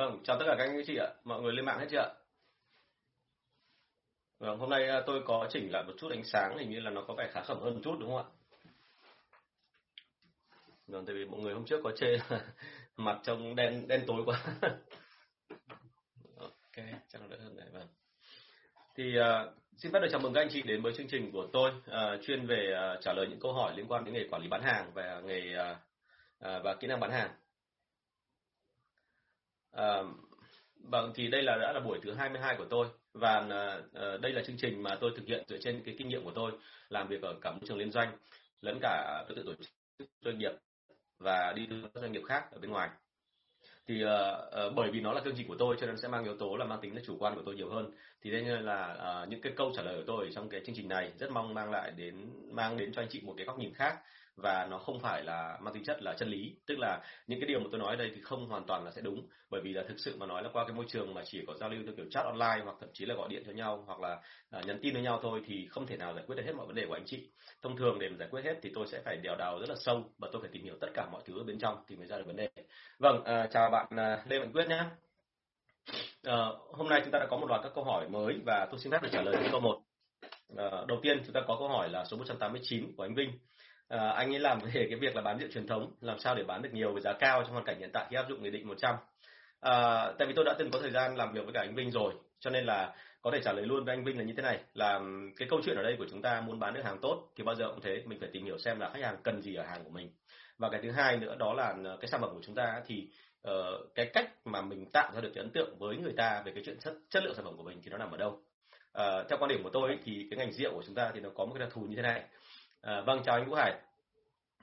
Vâng, chào tất cả các anh chị ạ. Mọi người lên mạng hết chưa ạ? Vâng, hôm nay à, tôi có chỉnh lại một chút ánh sáng, hình như là nó có vẻ khá khẩm hơn một chút đúng không ạ? Vâng, tại vì mọi người hôm trước có chê mặt trông đen đen tối quá. ok, chắc là đỡ hơn này. Vâng. Thì uh, xin phép được chào mừng các anh chị đến với chương trình của tôi uh, chuyên về uh, trả lời những câu hỏi liên quan đến nghề quản lý bán hàng và nghề uh, uh, và kỹ năng bán hàng. À, vâng thì đây là đã là buổi thứ 22 của tôi. Và à, đây là chương trình mà tôi thực hiện dựa trên cái kinh nghiệm của tôi làm việc ở cả môi trường liên doanh lẫn cả tự tổ chức doanh nghiệp và đi các doanh nghiệp khác ở bên ngoài. Thì uh, uh, bởi vì nó là chương trình của tôi cho nên sẽ mang yếu tố là mang tính là chủ quan của tôi nhiều hơn. Thì đây nên là uh, những cái câu trả lời của tôi trong cái chương trình này rất mong mang lại đến mang đến cho anh chị một cái góc nhìn khác và nó không phải là mang tính chất là chân lý. Tức là những cái điều mà tôi nói ở đây thì không hoàn toàn là sẽ đúng. Bởi vì là thực sự mà nói là qua cái môi trường mà chỉ có giao lưu theo kiểu chat online hoặc thậm chí là gọi điện cho nhau hoặc là à, nhắn tin với nhau thôi thì không thể nào giải quyết được hết mọi vấn đề của anh chị. Thông thường để mà giải quyết hết thì tôi sẽ phải đèo đào rất là sâu và tôi phải tìm hiểu tất cả mọi thứ ở bên trong thì mới ra được vấn đề. Vâng à, chào bạn à, lê mạnh quyết nhé à, ờ, hôm nay chúng ta đã có một loạt các câu hỏi mới và tôi xin phép được trả lời câu một. À, đầu tiên chúng ta có câu hỏi là số 189 của anh Vinh à, anh ấy làm về cái việc là bán rượu truyền thống làm sao để bán được nhiều với giá cao trong hoàn cảnh hiện tại khi áp dụng nghị định 100 à, ờ, tại vì tôi đã từng có thời gian làm việc với cả anh Vinh rồi cho nên là có thể trả lời luôn với anh Vinh là như thế này. Là cái câu chuyện ở đây của chúng ta muốn bán được hàng tốt thì bao giờ cũng thế mình phải tìm hiểu xem là khách hàng cần gì ở hàng của mình. Và cái thứ hai nữa đó là ờ, cái sản phẩm của chúng ta thì uh, cái cách mà mình tạo ra được cái ấn tượng với người ta về cái chuyện chất chất lượng sản phẩm của mình thì nó nằm ở đâu. Uh, theo quan điểm của tôi thì cái ngành rượu của chúng ta thì nó có một cái đặc thù như thế này. À, vâng chào anh Vũ Hải.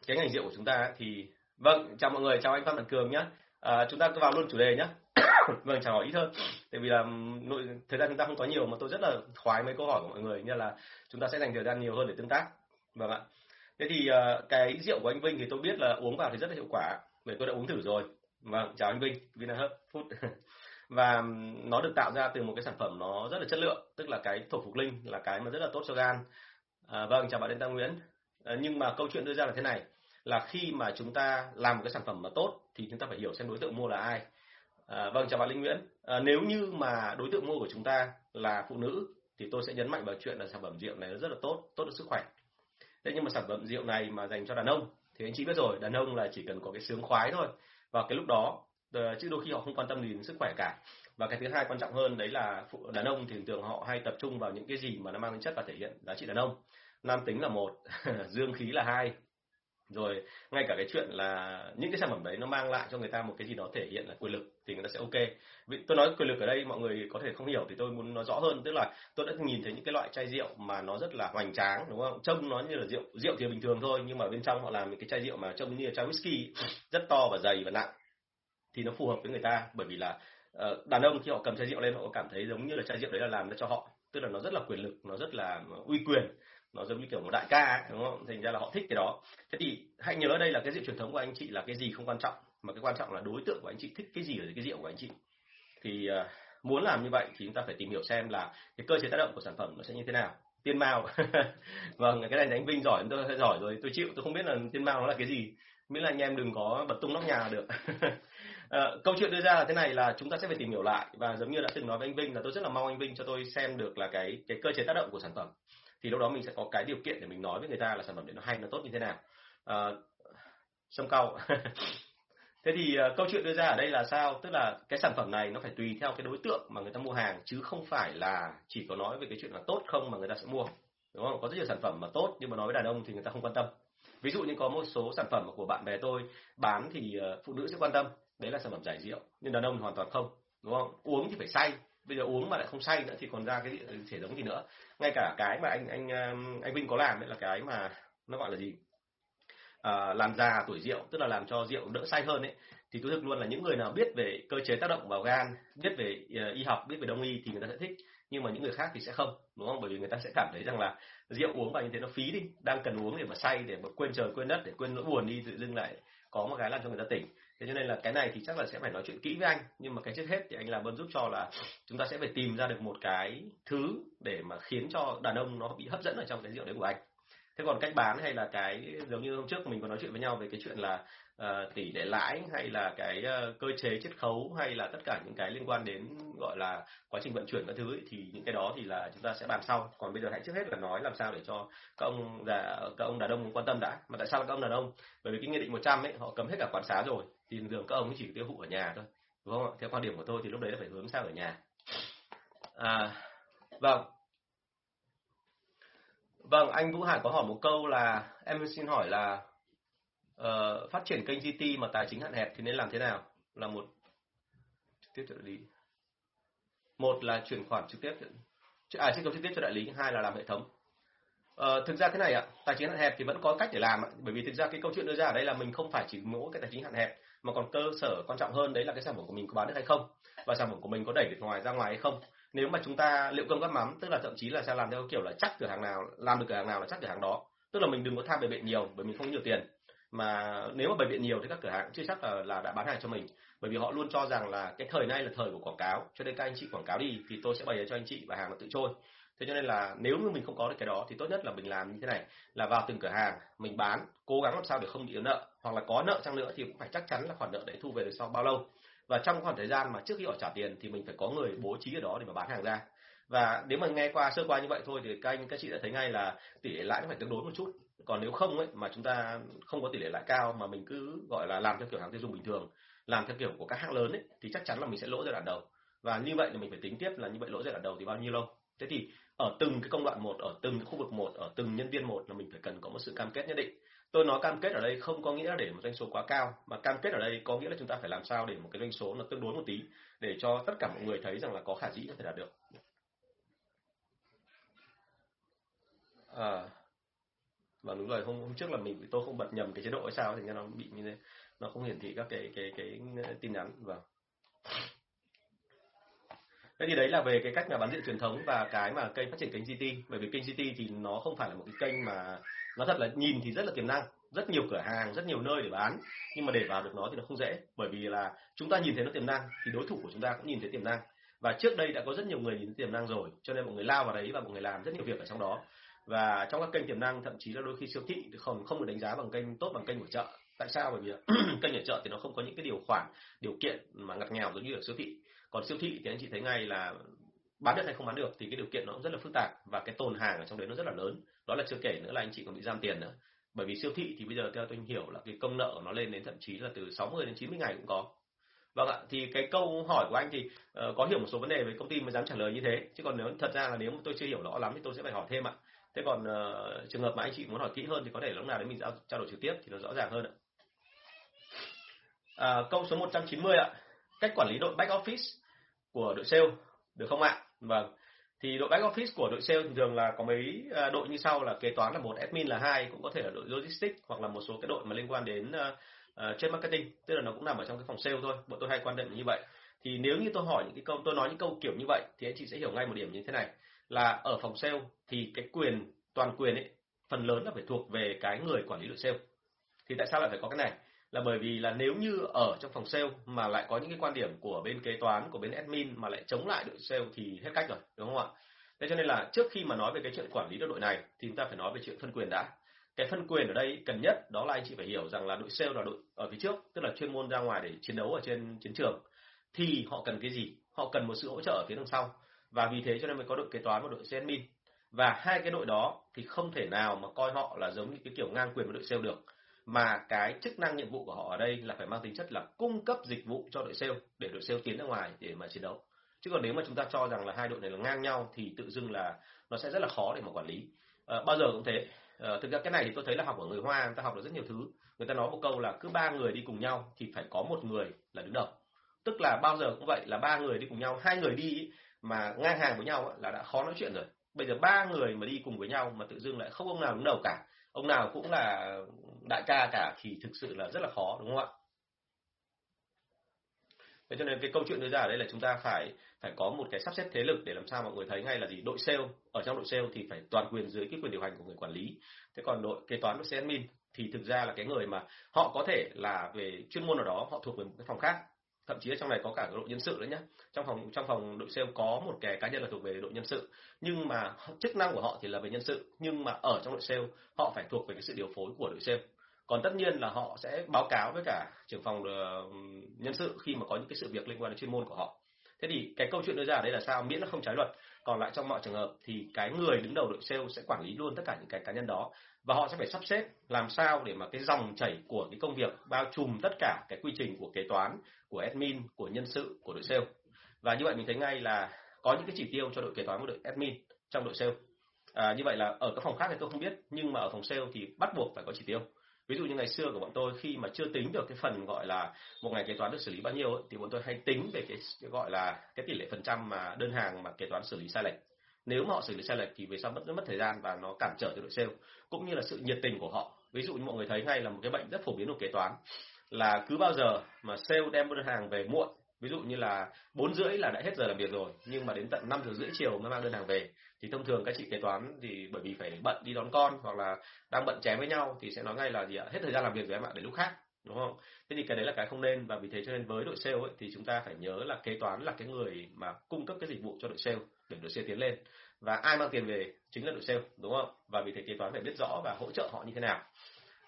Cái ngành rượu của chúng ta thì vâng chào mọi người chào anh Phan Văn Cường nhé. À, ờ, chúng ta cứ vào luôn chủ đề nhé. vâng chào hỏi ít hơn. Tại vì là nội thời gian chúng ta không có nhiều mà tôi rất là khoái mấy câu hỏi của mọi người như là chúng ta sẽ dành thời gian nhiều hơn để tương tác. Vâng ạ. Thế thì ờ, cái rượu của anh Vinh thì tôi biết là uống vào thì rất là hiệu quả. Bởi tôi đã uống thử rồi. Vâng chào anh Vinh, Vinahub Food. và nó được tạo ra từ một cái sản phẩm nó rất là chất lượng tức là cái thổ phục linh là cái mà rất là tốt cho gan À, vâng, chào bạn Đinh Tăng Nguyễn. Ờ, nhưng mà câu chuyện đưa ra là thế này, là khi mà chúng ta làm một cái sản phẩm mà tốt thì chúng ta phải hiểu xem đối tượng mua là ai. À, vâng, chào bạn Linh Nguyễn. À, nếu như mà đối tượng mua của chúng ta là phụ nữ thì tôi sẽ nhấn mạnh vào chuyện là sản phẩm rượu này nó rất là tốt, tốt cho sức khỏe. Thế nhưng mà sản phẩm rượu này mà dành cho đàn ông thì anh chị biết rồi, đàn ông là chỉ cần có cái sướng khoái thôi. Và cái lúc đó chứ đôi khi họ không quan tâm gì đến sức khỏe cả và cái thứ hai quan trọng hơn đấy là phụ đàn ông thì thường họ hay tập trung vào những cái gì mà nó mang tính chất và thể hiện giá trị đàn ông nam tính là một, dương khí là hai. Rồi, ngay cả cái chuyện là những cái sản phẩm đấy nó mang lại cho người ta một cái gì đó thể hiện là quyền lực thì người ta sẽ ok. Vì tôi nói quyền lực ở đây mọi người có thể không hiểu thì tôi muốn nói rõ hơn, tức là tôi đã nhìn thấy những cái loại chai rượu mà nó rất là hoành tráng, đúng không? Trông nó như là rượu rượu thì bình thường thôi, nhưng mà bên trong họ làm những cái chai rượu mà trông như là chai whisky rất to và dày và nặng thì nó phù hợp với người ta. Bởi vì là ờ, đàn ông khi họ cầm chai rượu lên họ cảm thấy giống như là chai rượu đấy là làm cho họ. Tức là nó rất là quyền lực, nó rất là ờ, uy quyền nó giống như kiểu một đại ca ấy, đúng không? Thành ra là họ thích cái đó. Thế thì hãy nhớ đây là cái rượu truyền thống của anh chị là cái gì không quan trọng mà cái quan trọng là đối tượng của anh chị thích cái gì ở cái rượu của anh chị. Thì uh, muốn làm như vậy thì chúng ta phải tìm hiểu xem là cái cơ chế tác động của sản phẩm nó sẽ như thế nào. Tiên mao. Vâng cái này anh vinh giỏi tôi giỏi rồi tôi chịu tôi không biết là tiên mao nó là cái gì. Miễn là anh em đừng có bật tung nóc nhà được. à, câu chuyện đưa ra là thế này là chúng ta sẽ phải tìm hiểu lại và giống như đã từng nói với anh Vinh là tôi rất là mong anh Vinh cho tôi xem được là cái cái cơ chế tác động của sản phẩm. Thì lúc đó mình sẽ có cái điều kiện để mình nói với người ta là sản phẩm đấy nó hay nó tốt như thế nào. À, sâm cau thế thì uh, câu chuyện đưa ra ở đây là sao? Tức là cái sản phẩm này nó phải tùy theo cái đối tượng mà người ta mua hàng chứ không phải là chỉ có nói về cái chuyện là tốt không mà người ta sẽ mua. Đúng không? Có rất nhiều sản phẩm mà tốt nhưng mà nói với đàn ông thì người ta không quan tâm. Ví dụ như có một số sản phẩm của bạn bè tôi bán thì uh, phụ nữ sẽ quan tâm đấy là sản phẩm giải rượu. Nhưng đàn ông hoàn toàn không đúng không? Uống thì phải say. Bây giờ uống mà lại không say nữa thì còn ra cái thể giống gì nữa. Ngay cả cái mà anh anh um, anh Vinh có làm đấy là cái mà nó gọi là gì? À, làm già tuổi rượu tức là làm cho rượu đỡ say hơn ấy. Thì tôi thực luôn là những người nào biết về cơ chế tác động vào gan biết về ờ, y học biết về đông y thì người ta sẽ thích. Nhưng mà những người khác thì sẽ không đúng không? Bởi vì người ta sẽ cảm thấy rằng là rượu uống vào như thế nó phí đi. Đang cần uống để mà say để mà quên trời quên đất để quên nỗi buồn đi tự dưng lại có một cái làm cho người ta tỉnh thế cho nên là cái này thì chắc là sẽ phải nói chuyện kỹ với anh. Nhưng mà cái trước hết thì anh làm ơn giúp cho là chúng ta sẽ phải tìm ra được một cái thứ để mà khiến cho đàn ông nó bị hấp dẫn ở trong cái rượu đấy của anh. Thế còn cách bán hay là cái giống như hôm trước mình có nói chuyện với nhau về cái chuyện là uh, tỷ lệ lãi hay là cái uh, cơ chế chiết khấu hay là tất cả những cái liên quan đến gọi là quá trình vận chuyển các thứ ấy, thì những cái đó thì là chúng ta sẽ bàn sau. Còn bây giờ hãy trước hết là nói làm sao để cho các ông già các ông đàn ông quan tâm đã. Mà tại sao là các ông đàn ông? Bởi vì cái nghị định 100 ấy họ cấm hết cả quán xá rồi thì thường các ông chỉ tiêu thụ ở nhà thôi đúng không ạ? Theo quan điểm của tôi thì lúc đấy là phải hướng sang ở nhà. À, vâng. Vâng anh Vũ Hải có hỏi một câu là em xin hỏi là uh, phát triển kênh GT mà tài chính hạn hẹp thì nên làm thế nào? Là một trực tiếp cho đại lý. Một là chuyển khoản trực tiếp à sẽ công trực tiếp cho đại lý hai là làm hệ thống. Uh, thực ra thế này ạ tài chính hạn hẹp thì vẫn có cách để làm ạ bởi vì thực ra cái câu chuyện đưa ra ở đây là mình không phải chỉ mỗi cái tài chính hạn hẹp mà còn cơ sở quan trọng hơn đấy là cái sản phẩm của mình có bán được hay không? Và sản phẩm của mình có đẩy được ngoài ra ngoài hay không? Nếu mà chúng ta liệu cơm gắp mắm tức là thậm chí là sẽ làm theo kiểu là chắc cửa hàng nào làm được cửa hàng nào là chắc cửa hàng đó. Tức là mình đừng có tham bề viện nhiều bởi mình không có nhiều tiền. Mà nếu mà bày biện nhiều thì các cửa hàng chưa chắc là, là đã bán hàng cho mình. Bởi vì họ luôn cho rằng là cái thời nay là thời của quảng cáo. Cho nên các anh chị quảng cáo đi thì tôi sẽ bày cho anh chị và hàng nó tự trôi. Thế cho nên là nếu như mình không có được cái đó thì tốt nhất là mình làm như thế này. Là vào từng cửa hàng mình bán cố gắng làm sao để không bị nợ hoặc là có nợ chăng nữa thì cũng phải chắc chắn là khoản nợ đấy thu về được sau bao lâu. Và trong khoảng thời gian mà trước khi họ trả tiền thì mình phải có người bố trí ở đó để mà bán hàng ra. Và nếu mà nghe qua, sơ qua như vậy thôi thì các anh, các chị đã thấy ngay là tỷ lệ lãi nó phải tương đối một chút. Còn nếu không ấy, mà chúng ta không có tỷ lệ lãi cao mà mình cứ gọi là làm theo kiểu hàng tiêu dùng bình thường, làm theo kiểu của các hãng lớn ấy, thì chắc chắn là mình sẽ lỗ giai đoạn đầu. Và như vậy thì mình phải tính tiếp là như vậy lỗ giai đoạn đầu thì bao nhiêu lâu. Thế thì ở từng cái công đoạn một, ở từng cái khu vực một, ở từng nhân viên một là mình phải cần có một sự cam kết nhất định tôi nói cam kết ở đây không có nghĩa để một doanh số quá cao mà cam kết ở đây có nghĩa là chúng ta phải làm sao để một cái doanh số nó tương đối một tí để cho tất cả mọi người thấy rằng là có khả dĩ có thể đạt được. À, và đúng rồi hôm, hôm trước là mình tôi không bật nhầm cái chế độ hay sao thì nó bị như thế. Nó không hiển thị các cái cái cái tin nhắn vâng. Thế thì đấy là về cái cách mà bán diện truyền thống và cái mà kênh phát triển kênh GT bởi vì kênh GT thì nó không phải là một cái kênh mà nó thật là nhìn thì rất là tiềm năng, rất nhiều cửa hàng, rất nhiều nơi để bán, nhưng mà để vào được nó thì nó không dễ, bởi vì là chúng ta nhìn thấy nó tiềm năng thì đối thủ của chúng ta cũng nhìn thấy tiềm năng. Và trước đây đã có rất nhiều người nhìn thấy tiềm năng rồi, cho nên mọi người lao vào đấy và mọi người làm rất nhiều việc ở trong đó. Và trong các kênh tiềm năng, thậm chí là đôi khi siêu thị thì không không được đánh giá bằng kênh tốt, bằng kênh của chợ. Tại sao? Bởi vì kênh ở chợ thì nó không có những cái điều khoản, điều kiện mà ngặt nghèo giống như ở siêu thị. Còn siêu thị thì anh chị thấy ngay là bán được hay không bán được thì cái điều kiện nó cũng rất là phức tạp và cái tồn hàng ở trong đấy nó rất là lớn đó là chưa kể nữa là anh chị còn bị giam tiền nữa. Bởi vì siêu thị thì bây giờ theo tôi hiểu là cái công nợ nó lên đến thậm chí là từ 60 đến 90 ngày cũng có. Vâng ạ thì cái câu hỏi của anh thì uh, có hiểu một số vấn đề về công ty mới dám trả lời như thế. Chứ còn nếu thật ra là nếu mà tôi chưa hiểu rõ lắm thì tôi sẽ phải hỏi thêm ạ. Thế còn uh, trường hợp mà anh chị muốn hỏi kỹ hơn thì có thể lúc nào đấy mình giao trao đổi trực tiếp thì nó rõ ràng hơn ạ. À, câu số 190 ạ. Cách quản lý đội back office của đội sale được không ạ? Vâng thì đội back office của đội sale thường là có mấy ờ, đội như sau là kế toán là một admin là hai cũng có thể là đội logistics hoặc là một số cái đội mà liên quan đến trên uh, trade marketing tức là nó cũng nằm ở trong cái phòng sale thôi. Bọn tôi hay quan niệm như vậy. Thì nếu như tôi hỏi những cái câu tôi nói những câu kiểu như vậy thì anh chị sẽ hiểu ngay một điểm như thế này. Là ở phòng sale thì cái quyền toàn quyền ấy phần lớn là phải thuộc về cái người quản lý đội sale. Thì tại sao lại phải có cái này? Là bởi vì là nếu như ở trong phòng sale mà lại có những cái quan điểm của bên kế toán, của bên admin mà lại chống lại đội sale thì hết cách rồi, đúng không ạ? Thế cho nên là trước khi mà nói về cái chuyện quản lý đội này thì chúng ta phải nói về chuyện phân quyền đã. Cái phân quyền ở đây cần nhất đó là anh chị phải hiểu rằng là đội sale là đội ở phía trước, tức là chuyên môn ra ngoài để chiến đấu ở trên chiến trường. Thì họ cần cái gì? Họ cần một sự hỗ trợ ở phía đằng sau. Và vì thế cho nên mới có đội kế toán và đội admin. Và hai cái đội đó thì không thể nào mà coi họ là giống như cái kiểu ngang quyền với đội sale được mà cái chức năng nhiệm vụ của họ ở đây là phải mang tính chất là cung cấp dịch vụ cho đội sale để đội sale tiến ra ngoài để mà chiến đấu. Chứ còn nếu mà chúng ta cho rằng là hai đội này là ngang nhau thì tự dưng là nó sẽ rất là khó để mà quản lý. À, bao giờ cũng thế. À, thực ra cái này thì tôi thấy là học ở người hoa người ta học được rất nhiều thứ. Người ta nói một câu là cứ ba người đi cùng nhau thì phải có một người là đứng đầu. Tức là bao giờ cũng vậy là ba người đi cùng nhau hai người đi mà ngang hàng với nhau là đã khó nói chuyện rồi. Bây giờ ba người mà đi cùng với nhau mà tự dưng lại không ông nào đứng đầu cả ông nào cũng là đại ca cả, thì thực sự là rất là khó, đúng không ạ? Thế cho nên cái câu chuyện đưa ra ở đây là chúng ta phải phải có một cái sắp xếp thế lực để làm sao mọi người thấy ngay là gì? Đội sale, ở trong đội sale thì phải toàn quyền dưới cái quyền điều hành của người quản lý. Thế còn đội kế toán với admin thì thực ra là cái người mà họ có thể là về chuyên môn ở đó, họ thuộc về một cái phòng khác thậm chí là trong này có cả đội nhân sự nữa nhé trong phòng trong phòng đội sale có một cái cá nhân là thuộc về đội nhân sự. Nhưng mà chức năng của họ thì là về nhân sự. Nhưng mà ở trong đội sale, họ phải thuộc về cái sự điều phối của đội sale. Còn tất nhiên là họ sẽ báo cáo với cả trưởng phòng ờ, nhân sự khi mà có những cái sự việc liên quan đến chuyên môn của họ. Thế thì cái câu chuyện đưa ra ở đây là sao? Miễn là không trái luật. Còn lại trong mọi trường hợp thì cái người đứng đầu đội sale sẽ quản lý luôn tất cả những cái cá nhân đó và họ sẽ phải sắp xếp làm sao để mà cái dòng chảy của cái công việc bao trùm tất cả cái quy trình của kế toán của admin của nhân sự của đội sale. Và như vậy mình thấy ngay là có những cái chỉ tiêu cho đội kế toán và đội admin trong đội sale. À, như vậy là ở các phòng khác thì tôi không biết nhưng mà ở phòng sale thì bắt buộc phải có chỉ tiêu. Ví dụ như ngày xưa của bọn tôi khi mà chưa tính được cái phần gọi là một ngày kế toán được xử lý bao nhiêu ấy, thì bọn tôi hay tính về cái, cái gọi là cái tỷ lệ phần trăm mà đơn hàng mà kế toán xử lý sai lệch nếu mà họ xử lý sai lệch thì về sau mất rất mất thời gian và nó cản trở cho đội sale, cũng như là sự nhiệt tình của họ. Ví dụ như mọi người thấy ngay là một cái bệnh rất phổ biến của kế toán, là cứ bao giờ mà sale đem đơn hàng về muộn, ví dụ như là bốn rưỡi là đã hết giờ làm việc rồi, nhưng mà đến tận năm giờ rưỡi chiều mới mang đơn hàng về, thì thông thường các chị kế toán thì bởi vì phải bận đi đón con hoặc là đang bận chém với nhau thì sẽ nói ngay là gì ạ? Hết thời gian làm việc rồi em ạ, để lúc khác đúng không? Thế thì cái đấy là cái không nên. Và vì thế cho nên với đội sale ấy, thì chúng ta phải nhớ là kế toán là cái người mà cung cấp cái dịch vụ cho đội sale để đội sale tiến lên. Và ai mang tiền về chính là đội sale đúng không? Và vì thế kế toán phải biết rõ và hỗ trợ họ như thế nào.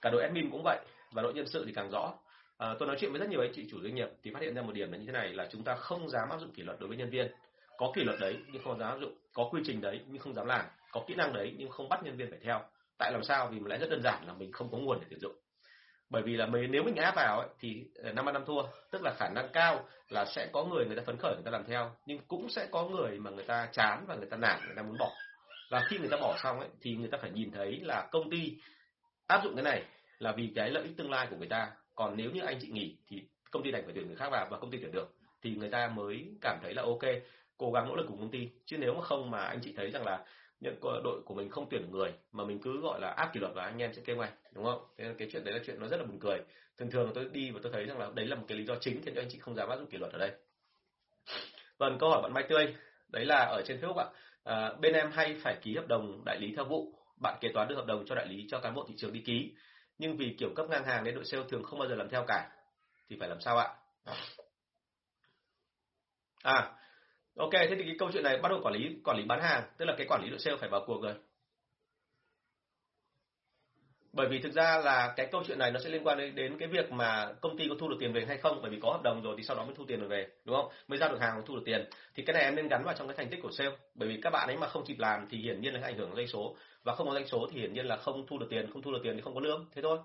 Cả đội admin cũng vậy và đội nhân sự thì càng rõ. À, tôi nói chuyện với rất nhiều anh chị chủ doanh nghiệp thì phát hiện ra một điểm là như thế này là chúng ta không dám áp dụng kỷ luật đối với nhân viên. Có kỷ luật đấy nhưng không dám áp dụng có quy trình đấy nhưng không dám làm có kỹ năng đấy nhưng không bắt nhân viên phải theo. Tại làm sao? Vì lẽ rất đơn giản là mình không có nguồn để tuyển dụng bởi vì là mình nếu mình áp vào ấy, thì ờ, năm ăn năm thua tức là khả năng cao là sẽ có người người ta phấn khởi người ta làm theo. Nhưng cũng sẽ có người mà người ta chán và người ta nản người ta muốn bỏ. Và khi người ta bỏ xong ấy thì người ta phải nhìn thấy là công ty áp dụng cái này là vì cái lợi ích tương lai của người ta. Còn nếu như anh chị nghỉ thì công ty đành phải tuyển người khác vào và công ty tuyển được thì người ta mới cảm thấy là ok cố gắng nỗ lực của công ty. Chứ nếu mà không mà anh chị thấy rằng là nhận đội của mình không tuyển người mà mình cứ gọi là áp kỷ luật và anh em sẽ kêu ngay đúng không? Thế nên cái chuyện đấy là chuyện nó rất là buồn cười. Thường thường tôi đi và tôi thấy rằng là đấy là một cái lý do chính khiến cho anh chị không dám áp dụng kỷ luật ở đây. Vâng câu hỏi bạn mai tươi. Đấy là ở trên facebook ạ. À, bên em hay phải ký hợp đồng đại lý theo vụ. Bạn kế toán đưa hợp đồng cho đại lý cho cán bộ thị trường đi ký. Nhưng vì kiểu cấp ngang hàng nên đội sale thường không bao giờ làm theo cả. Thì phải làm sao ạ? À ok thế thì cái câu chuyện này bắt đầu quản lý quản lý bán hàng tức là cái quản lý đội sale phải vào cuộc rồi. Bởi vì thực ra là cái câu chuyện này nó sẽ liên quan đến, đến cái việc mà công ty có thu được tiền về hay không bởi vì có hợp đồng rồi thì sau đó mới thu tiền được về đúng không? Mới ra được hàng mới thu được tiền. Thì cái này em nên gắn vào trong cái thành tích của sale. Bởi vì các bạn ấy mà không kịp làm thì hiển nhiên là ảnh hưởng doanh số. Và không có doanh số thì hiển nhiên là không thu được tiền không thu được tiền thì không có lương. Thế thôi.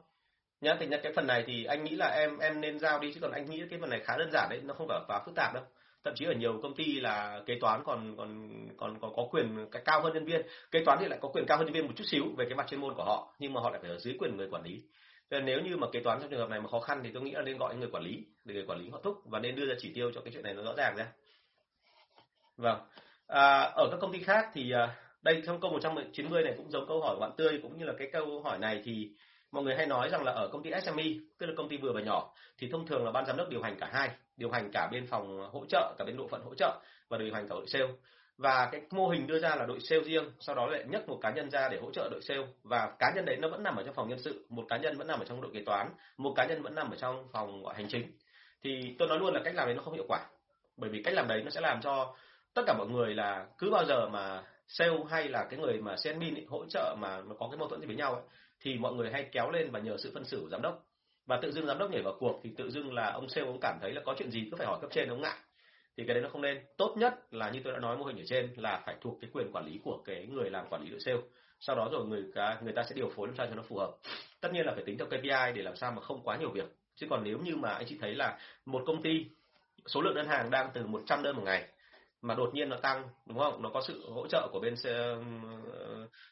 Nhá thì nhắc cái phần này thì anh nghĩ là em em nên giao đi chứ còn anh nghĩ cái phần này khá đơn giản đấy nó không phải quá phức tạp đâu thậm chí ở nhiều công ty là kế toán còn còn còn còn có quyền cao hơn nhân viên. Kế toán thì lại có quyền cao hơn nhân viên một chút xíu về cái mặt chuyên môn của họ nhưng mà họ lại phải ở dưới quyền người quản lý. Nên nếu như mà kế toán trong trường hợp này mà khó khăn thì tôi nghĩ là nên gọi người quản lý để người quản lý họ thúc và nên đưa ra chỉ tiêu cho cái chuyện này nó rõ ràng ra vâng. À, ở các công ty khác thì à, đây trong câu 190 này cũng giống câu hỏi của bạn tươi cũng như là cái câu hỏi này thì mọi người hay nói rằng là ở công ty SME tức là công ty vừa và nhỏ thì thông thường là ban giám đốc điều hành cả hai điều hành cả bên phòng hỗ trợ cả bên bộ phận hỗ trợ và điều hành cả đội sale. Và cái mô hình đưa ra là đội sale riêng sau đó lại nhấc một cá nhân ra để hỗ trợ đội sale. Và cá nhân đấy nó vẫn nằm ở trong phòng nhân sự một cá nhân vẫn nằm ở trong đội kế toán một cá nhân vẫn nằm ở trong phòng gọi hành chính. Thì tôi nói luôn là cách làm đấy nó không hiệu quả bởi vì cách làm đấy nó sẽ làm cho tất cả mọi người là cứ bao giờ mà sale hay là cái người mà sales admin hỗ trợ mà nó có cái mâu thuẫn gì với nhau ấy, thì mọi người hay kéo lên và nhờ sự phân xử của giám đốc và tự dưng giám đốc nhảy vào cuộc thì tự dưng là ông sale ông cảm thấy là có chuyện gì cứ phải hỏi cấp trên, ông ngại. Thì cái đấy nó không nên. Tốt nhất là như tôi đã nói mô hình ở trên là phải thuộc cái quyền quản lý của cái người làm quản lý đội sale. Sau đó rồi người người ta sẽ điều phối làm sao cho nó phù hợp. Tất nhiên là phải tính theo KPI để làm sao mà không quá nhiều việc. Chứ còn nếu như mà anh chị thấy là một công ty, số lượng đơn hàng đang từ 100 đơn một ngày mà đột nhiên nó tăng, đúng không? Nó có sự hỗ trợ của bên ờ,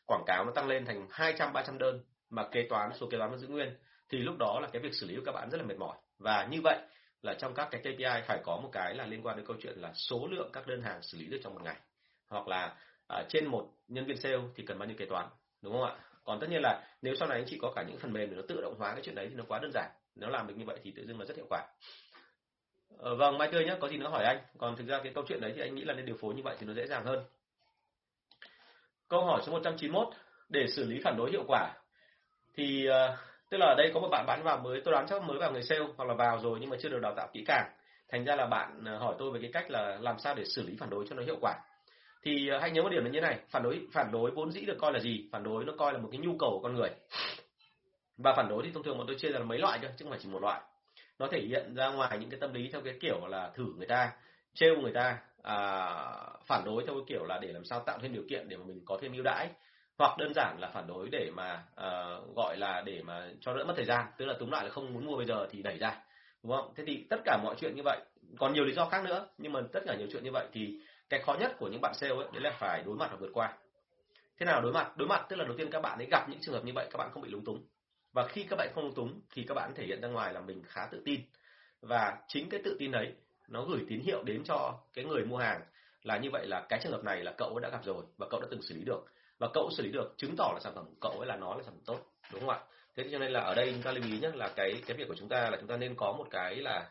quảng cáo nó tăng lên thành 200 300 đơn mà kế toán, số kế toán nó giữ nguyên thì lúc đó là cái việc xử lý của các bạn rất là mệt mỏi. Và như vậy là trong các cái KPI phải có một cái là liên quan đến câu chuyện là số lượng các đơn hàng xử lý được trong một ngày. Hoặc là à, trên một nhân viên sale thì cần bao nhiêu kế toán đúng không ạ? Còn tất nhiên là nếu sau này anh chị có cả những phần mềm để nó tự động hóa cái chuyện đấy thì nó quá đơn giản. Nếu làm được như vậy thì tự dưng là rất hiệu quả. Ờ, vâng mai tươi nhé có gì nữa hỏi anh? Còn thực ra cái câu chuyện đấy thì anh nghĩ là nên điều phối như vậy thì nó dễ dàng hơn. Câu hỏi số 191 để xử lý phản đối hiệu quả thì uh, tức là ở đây có một bạn bán vào mới tôi đoán chắc mới vào người sale hoặc là vào rồi nhưng mà chưa được đào tạo kỹ càng. Thành ra là bạn ờ, hỏi tôi về cái cách là làm sao để xử lý phản đối cho nó hiệu quả. Thì ờ, hãy nhớ một điểm là như này phản đối phản đối vốn dĩ được coi là gì? Phản đối nó coi là một cái nhu cầu của con người. Và phản đối thì thông thường bọn tôi chia ra là mấy loại cơ chứ không phải chỉ một loại. Nó thể hiện ra ngoài những cái tâm lý theo cái kiểu là thử người ta trêu người ta à, phản đối theo cái kiểu là để làm sao tạo thêm điều kiện để mà mình có thêm ưu đãi hoặc đơn giản là phản đối để mà uh, gọi là để mà cho đỡ mất thời gian. Tức là túm lại là không muốn mua bây giờ thì đẩy ra. Đúng không? Thế thì tất cả mọi chuyện như vậy còn nhiều lý do khác nữa nhưng mà tất cả nhiều chuyện như vậy thì cái khó nhất của những bạn sale ấy đấy là phải đối mặt và vượt qua. Thế nào đối mặt? Đối mặt tức là đầu tiên các bạn ấy gặp những trường hợp như vậy các bạn không bị lúng túng. Và khi các bạn không lúng túng thì các bạn thể hiện ra ngoài là mình khá tự tin. Và chính cái tự tin đấy nó gửi tín hiệu đến cho cái người mua hàng là như vậy là cái trường hợp này là cậu đã gặp rồi và cậu đã từng xử lý được và cậu xử lý được, chứng tỏ là sản phẩm của cậu ấy là nó là sản phẩm tốt, đúng không ạ? Thế cho nên là ở đây chúng ta lưu ý nhé là cái cái việc của chúng ta là chúng ta nên có một cái là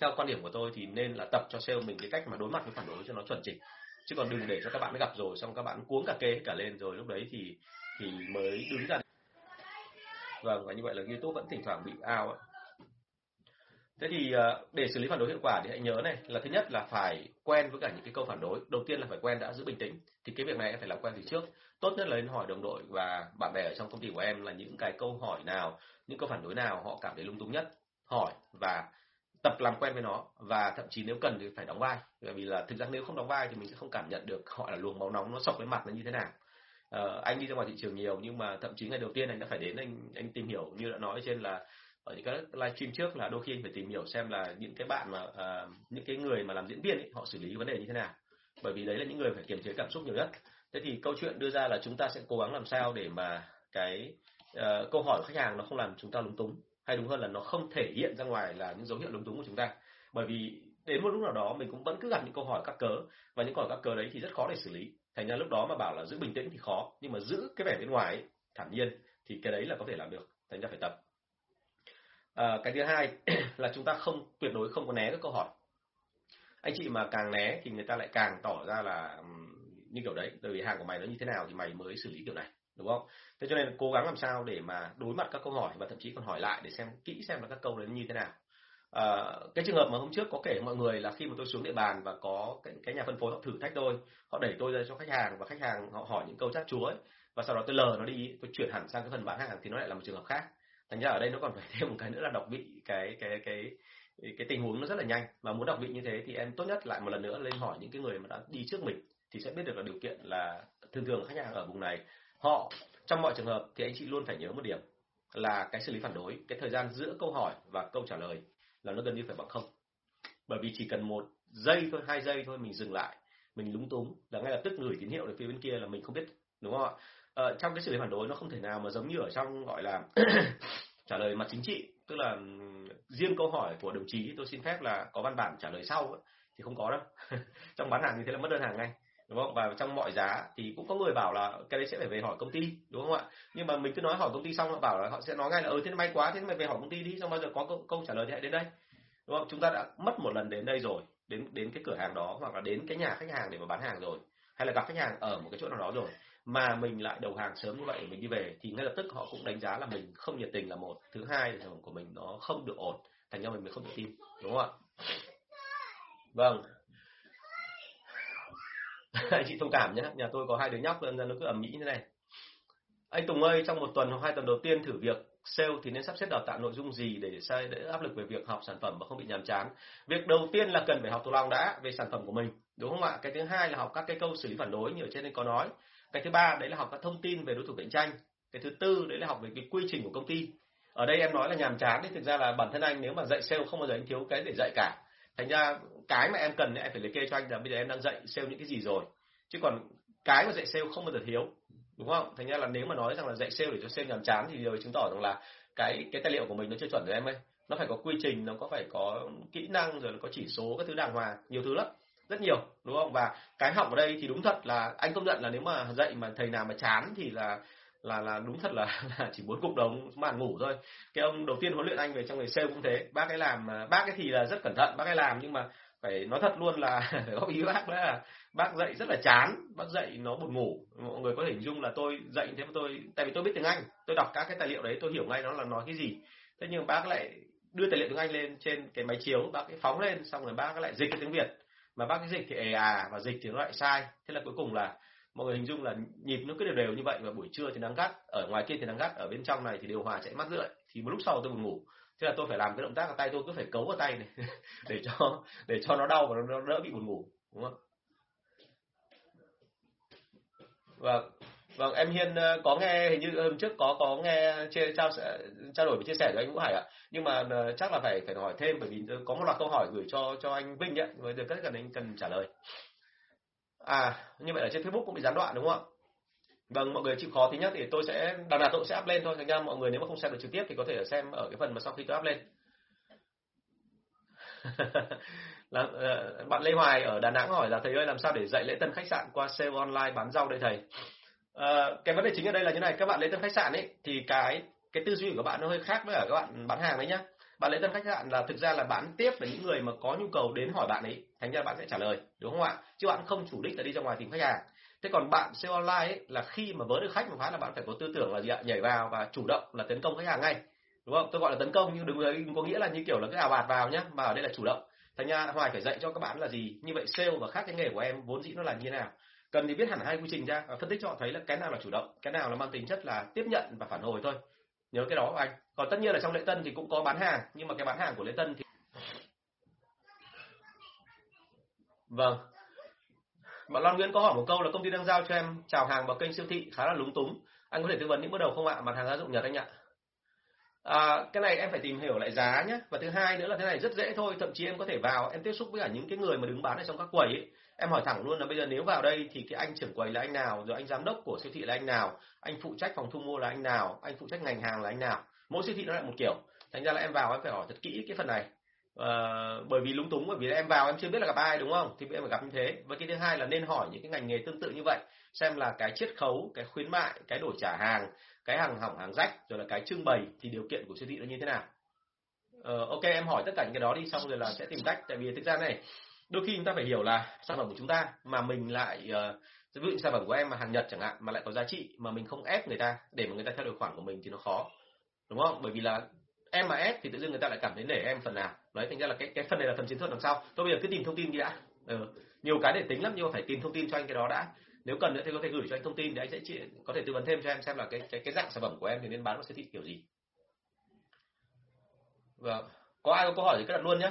theo quan điểm của tôi thì nên là tập cho sale mình cái cách mà đối mặt với phản đối cho nó chuẩn chỉnh. Chứ còn đừng để cho các bạn gặp rồi, xong các bạn cuống cả kê cả lên rồi lúc đấy thì thì mới đứng ra. Vâng và như vậy là youtube vẫn thỉnh thoảng bị ao ấy thế thì ờ, để xử lý phản đối hiệu quả thì hãy nhớ này là thứ nhất là phải quen với cả những cái câu phản đối. Đầu tiên là phải quen đã giữ bình tĩnh. Thì cái việc này em phải làm quen từ trước. Tốt nhất là nên hỏi đồng đội và bạn bè ở trong công ty của em là những cái câu hỏi nào những câu phản đối nào họ cảm thấy lung tung nhất hỏi và tập làm quen với nó. Và thậm chí nếu cần thì phải đóng vai. Bởi vì là thực ra nếu không đóng vai thì mình sẽ không cảm nhận được họ là luồng máu nóng nó sọc với mặt nó như thế nào. Uh, anh đi ra ngoài thị trường nhiều nhưng mà thậm chí ngày đầu tiên anh đã phải đến anh anh tìm hiểu như đã nói trên là ở những cái livestream trước là đôi khi anh phải tìm hiểu xem là những cái bạn mà uh, những cái người mà làm diễn viên ấy, họ xử lý vấn đề như thế nào. Bởi vì đấy là những người phải kiềm chế cảm xúc nhiều nhất. Thế thì câu chuyện đưa ra là chúng ta sẽ cố gắng làm sao để mà cái uh, câu hỏi của khách hàng nó không làm chúng ta lúng túng hay đúng hơn là nó không thể hiện ra ngoài là những dấu hiệu lúng túng của chúng ta. Bởi vì đến một lúc nào đó mình cũng vẫn cứ gặp những câu hỏi các cớ và những câu hỏi các cớ đấy thì rất khó để xử lý. Thành ra lúc đó mà bảo là giữ bình tĩnh thì khó nhưng mà giữ cái vẻ bên ngoài ấy, thản nhiên thì cái đấy là có thể làm được. Thành ra phải tập à, cái thứ hai là chúng ta không tuyệt đối không có né các câu hỏi. Anh chị mà càng né thì người ta lại càng tỏ ra là như kiểu đấy bởi vì hàng của mày nó như thế nào thì mày mới xử lý kiểu này đúng không? Thế cho nên cố gắng làm sao để mà đối mặt các câu hỏi và thậm chí còn hỏi lại để xem kỹ xem là các câu đấy như thế nào. À, cái trường hợp mà hôm trước có kể mọi người là khi mà tôi xuống địa bàn và có cái, cái nhà phân phối họ thử thách tôi họ đẩy tôi ra cho khách hàng và khách hàng họ hỏi những câu chát chúa ấy, và sau đó tôi lờ nó đi tôi chuyển hẳn sang cái phần bán hàng thì nó lại là một trường hợp khác thành ra ở đây nó còn phải thêm một cái nữa là đọc vị cái cái cái cái, cái tình huống nó rất là nhanh. Và muốn đọc vị như thế thì em tốt nhất lại một lần nữa lên hỏi những cái người mà đã đi trước mình thì sẽ biết được là điều kiện là thường thường khách hàng ở vùng này. Họ trong mọi trường hợp thì anh chị luôn phải nhớ một điểm là cái xử lý phản đối cái thời gian giữa câu hỏi và câu trả lời là nó gần như phải bằng không. Bởi vì chỉ cần một giây thôi hai giây thôi mình dừng lại mình lúng túng là ngay lập tức gửi tín hiệu đến phía bên kia là mình không biết đúng không ạ? Ở trong cái xử lý phản đối nó không thể nào mà giống như ở trong gọi là trả lời mặt chính trị tức là riêng câu hỏi của đồng chí tôi xin phép là có văn bản trả lời sau ấy, thì không có đâu. Trong bán hàng như thế là mất đơn hàng ngay đúng không? Và trong mọi giá thì cũng có người bảo là cái đấy sẽ phải về hỏi công ty đúng không ạ? Nhưng mà mình cứ nói hỏi công ty xong họ bảo là họ sẽ nói ngay là ừ thế may quá thế mày về hỏi công ty đi xong bao giờ có câu, câu trả lời thì hãy đến đây. Đúng không? Chúng ta đã mất một lần đến đây rồi đến đến cái cửa hàng đó hoặc là đến cái nhà khách hàng để mà bán hàng rồi hay là gặp khách hàng ở một cái chỗ nào đó rồi mà mình lại đầu hàng sớm như vậy mình đi về, thì ngay lập tức họ cũng đánh giá là mình không nhiệt tình là một. Thứ hai là sản của mình nó không được ổn, thành ra mình mới không tự tin, đúng không ạ? Vâng. Anh chị thông cảm nhé, nhà tôi có hai đứa nhóc nên nó cứ ẩm mỹ như này. Anh Tùng ơi, trong một tuần hoặc hai tuần đầu tiên thử việc sale thì nên sắp xếp đào tạo nội dung gì để sai để áp lực về việc học sản phẩm mà không bị nhàm chán? Việc đầu tiên là cần phải học thuộc lòng đã về sản phẩm của mình, đúng không ạ? Cái thứ hai là học các cái câu xử lý phản đối như ở trên đây có nói cái thứ ba, đấy là học các thông tin về đối thủ cạnh tranh. Cái thứ tư, đấy là học về cái quy trình của công ty. Ở đây em nói là nhàm chán thì thực ra là bản thân anh nếu mà dạy sale không bao giờ anh thiếu cái để dạy cả. Thành ra cái mà em cần em phải liệt kê cho anh là bây giờ em đang dạy sale những cái gì rồi. Chứ còn cái mà dạy sale không bao giờ thiếu, đúng không? Thành ra là nếu mà nói rằng là dạy sale để cho sale nhàm chán thì điều chứng tỏ rằng là cái cái tài liệu của mình nó chưa chuẩn rồi em ơi. Nó phải có quy trình, nó có phải có kỹ năng, rồi nó có chỉ số các thứ đàng hoàng, nhiều thứ lắm rất nhiều đúng không? Và cái học ở đây thì đúng thật là anh công nhận là nếu mà dạy mà thầy nào mà chán thì là là là đúng thật là, là chỉ muốn cục đầu màn ngủ thôi. Cái ông đầu tiên huấn luyện anh về trong nghề sale cũng thế. Bác ấy làm à, bác ấy thì là rất cẩn thận bác ấy làm nhưng mà phải nói thật luôn là phải góp ý bác là bác dạy rất là chán bác dạy nó buồn ngủ. Mọi người có thể hình dung là tôi dạy thế mà tôi tại vì tôi biết tiếng anh tôi đọc các cái tài liệu đấy tôi hiểu ngay nó là nói cái gì. Thế nhưng bác lại đưa tài liệu tiếng Anh lên trên cái máy chiếu bác ấy phóng lên xong rồi bác lại dịch cái tiếng Việt mà bác cái dịch thì ề à và dịch thì nó lại sai. Thế là cuối cùng là mọi người hình dung là nhịp nó cứ đều đều như vậy và buổi trưa thì nắng gắt, ở ngoài kia thì nắng gắt, ở bên trong này thì điều hòa chạy mắt rượi. Thì một lúc sau tôi buồn ngủ. Thế là tôi phải làm cái động tác ở tay tôi cứ phải cấu vào tay này để cho để cho nó đau và nó đỡ bị buồn ngủ, đúng không? Và vâng em Hiên ờ, có nghe hình như hôm trước có có nghe chia, trao trao đổi và chia sẻ với anh Vũ Hải ạ. Nhưng mà ờ, chắc là phải phải hỏi thêm bởi vì ờ, có một loạt câu hỏi gửi cho cho anh Vinh ạ người được rất cần anh cần trả lời. À như vậy là trên Facebook cũng bị gián đoạn đúng không ạ? Vâng mọi người chịu khó thứ nhất thì tôi sẽ đằng nào tôi sẽ up lên thôi thành ra mọi người nếu mà không xem được trực tiếp thì có thể xem ở cái phần mà sau khi tôi up lên. Là, bạn Lê Hoài ở Đà Nẵng hỏi là thầy ơi làm sao để dạy lễ tân khách sạn qua sale online bán rau đây thầy? Uh, cái vấn đề chính ở đây là như này các bạn lấy tên khách sạn ấy thì cái cái tư duy của bạn nó hơi khác với ở các bạn bán hàng đấy nhá. Bạn lấy tên khách sạn là thực ra là bán tiếp là những người mà có nhu cầu đến hỏi bạn ấy thành ra bạn sẽ trả lời đúng không ạ? Chứ bạn không chủ đích là đi ra ngoài tìm khách hàng. Thế còn bạn sale online ấy, là khi mà vớ được khách một phát là bạn phải có tư tưởng là gì ạ? Nhảy vào và chủ động là tấn công khách hàng ngay đúng không? Tôi gọi là tấn công nhưng đừng có nghĩa là như kiểu là cái ảo bạt vào nhá mà ở đây là chủ động. Thành ra hoài phải dạy cho các bạn là gì? Như vậy sale và khác cái nghề của em vốn dĩ nó là như thế nào? Cần thì biết hẳn hai quy trình ra và ờ, phân tích cho họ thấy là cái nào là chủ động cái nào là mang tính chất là tiếp nhận và phản hồi thôi. Nhớ cái đó anh? Còn tất nhiên là trong lễ tân thì cũng có bán hàng nhưng mà cái bán hàng của lễ tân thì vâng. Bạn Loan Nguyễn có hỏi một câu là công ty đang giao cho em chào hàng vào kênh siêu thị khá là lúng túng. Anh có thể tư vấn những bước đầu không ạ? Mặt hàng gia dụng Nhật anh ạ. À, cái này em phải tìm hiểu lại giá nhé và thứ hai nữa là thế này rất dễ thôi. Thậm chí em có thể vào em tiếp xúc với cả những cái người mà đứng bán ở trong các quầy ấy em hỏi thẳng luôn là bây giờ nếu vào đây thì cái anh trưởng quầy là anh nào rồi anh giám đốc của siêu thị là anh nào anh phụ trách phòng thu mua là anh nào anh phụ trách ngành hàng là anh nào? Mỗi siêu thị nó lại một kiểu. Thành ra là em vào em phải hỏi thật kỹ cái phần này. Uh, bởi vì lúng túng bởi vì em vào em chưa biết là gặp ai đúng không? Thì em phải gặp như thế. Và cái thứ hai là nên hỏi những cái ngành nghề tương tự như vậy xem là cái chiết khấu cái khuyến mại cái đổi trả hàng cái hàng hỏng hàng rách rồi là cái trưng bày thì điều kiện của siêu thị nó như thế nào. Ờ, ok em hỏi tất cả những cái đó đi xong rồi là sẽ tìm cách. Tại vì thực ra này đôi khi chúng ta phải hiểu là sản phẩm của chúng ta mà mình lại uh, ví dụ sản phẩm của em mà hàng nhật chẳng hạn mà lại có giá trị mà mình không ép người ta để mà người ta theo điều khoản của mình thì nó khó đúng không? Bởi vì là em mà ép thì tự dưng người ta lại cảm thấy để em phần nào. Đấy thành ra là cái cái phần này là phần chiến thuật đằng sau. Tôi bây giờ cứ tìm thông tin đi đã. Ừ. nhiều cái để tính lắm nhưng mà phải tìm thông tin cho anh cái đó đã. Nếu cần nữa thì có thể gửi cho anh thông tin để anh sẽ chỉ, có thể tư vấn thêm cho em xem là cái cái cái dạng sản phẩm của em thì nên bán vào siêu thị kiểu gì. Vâng có ai có câu hỏi thì cứ đặt luôn nhé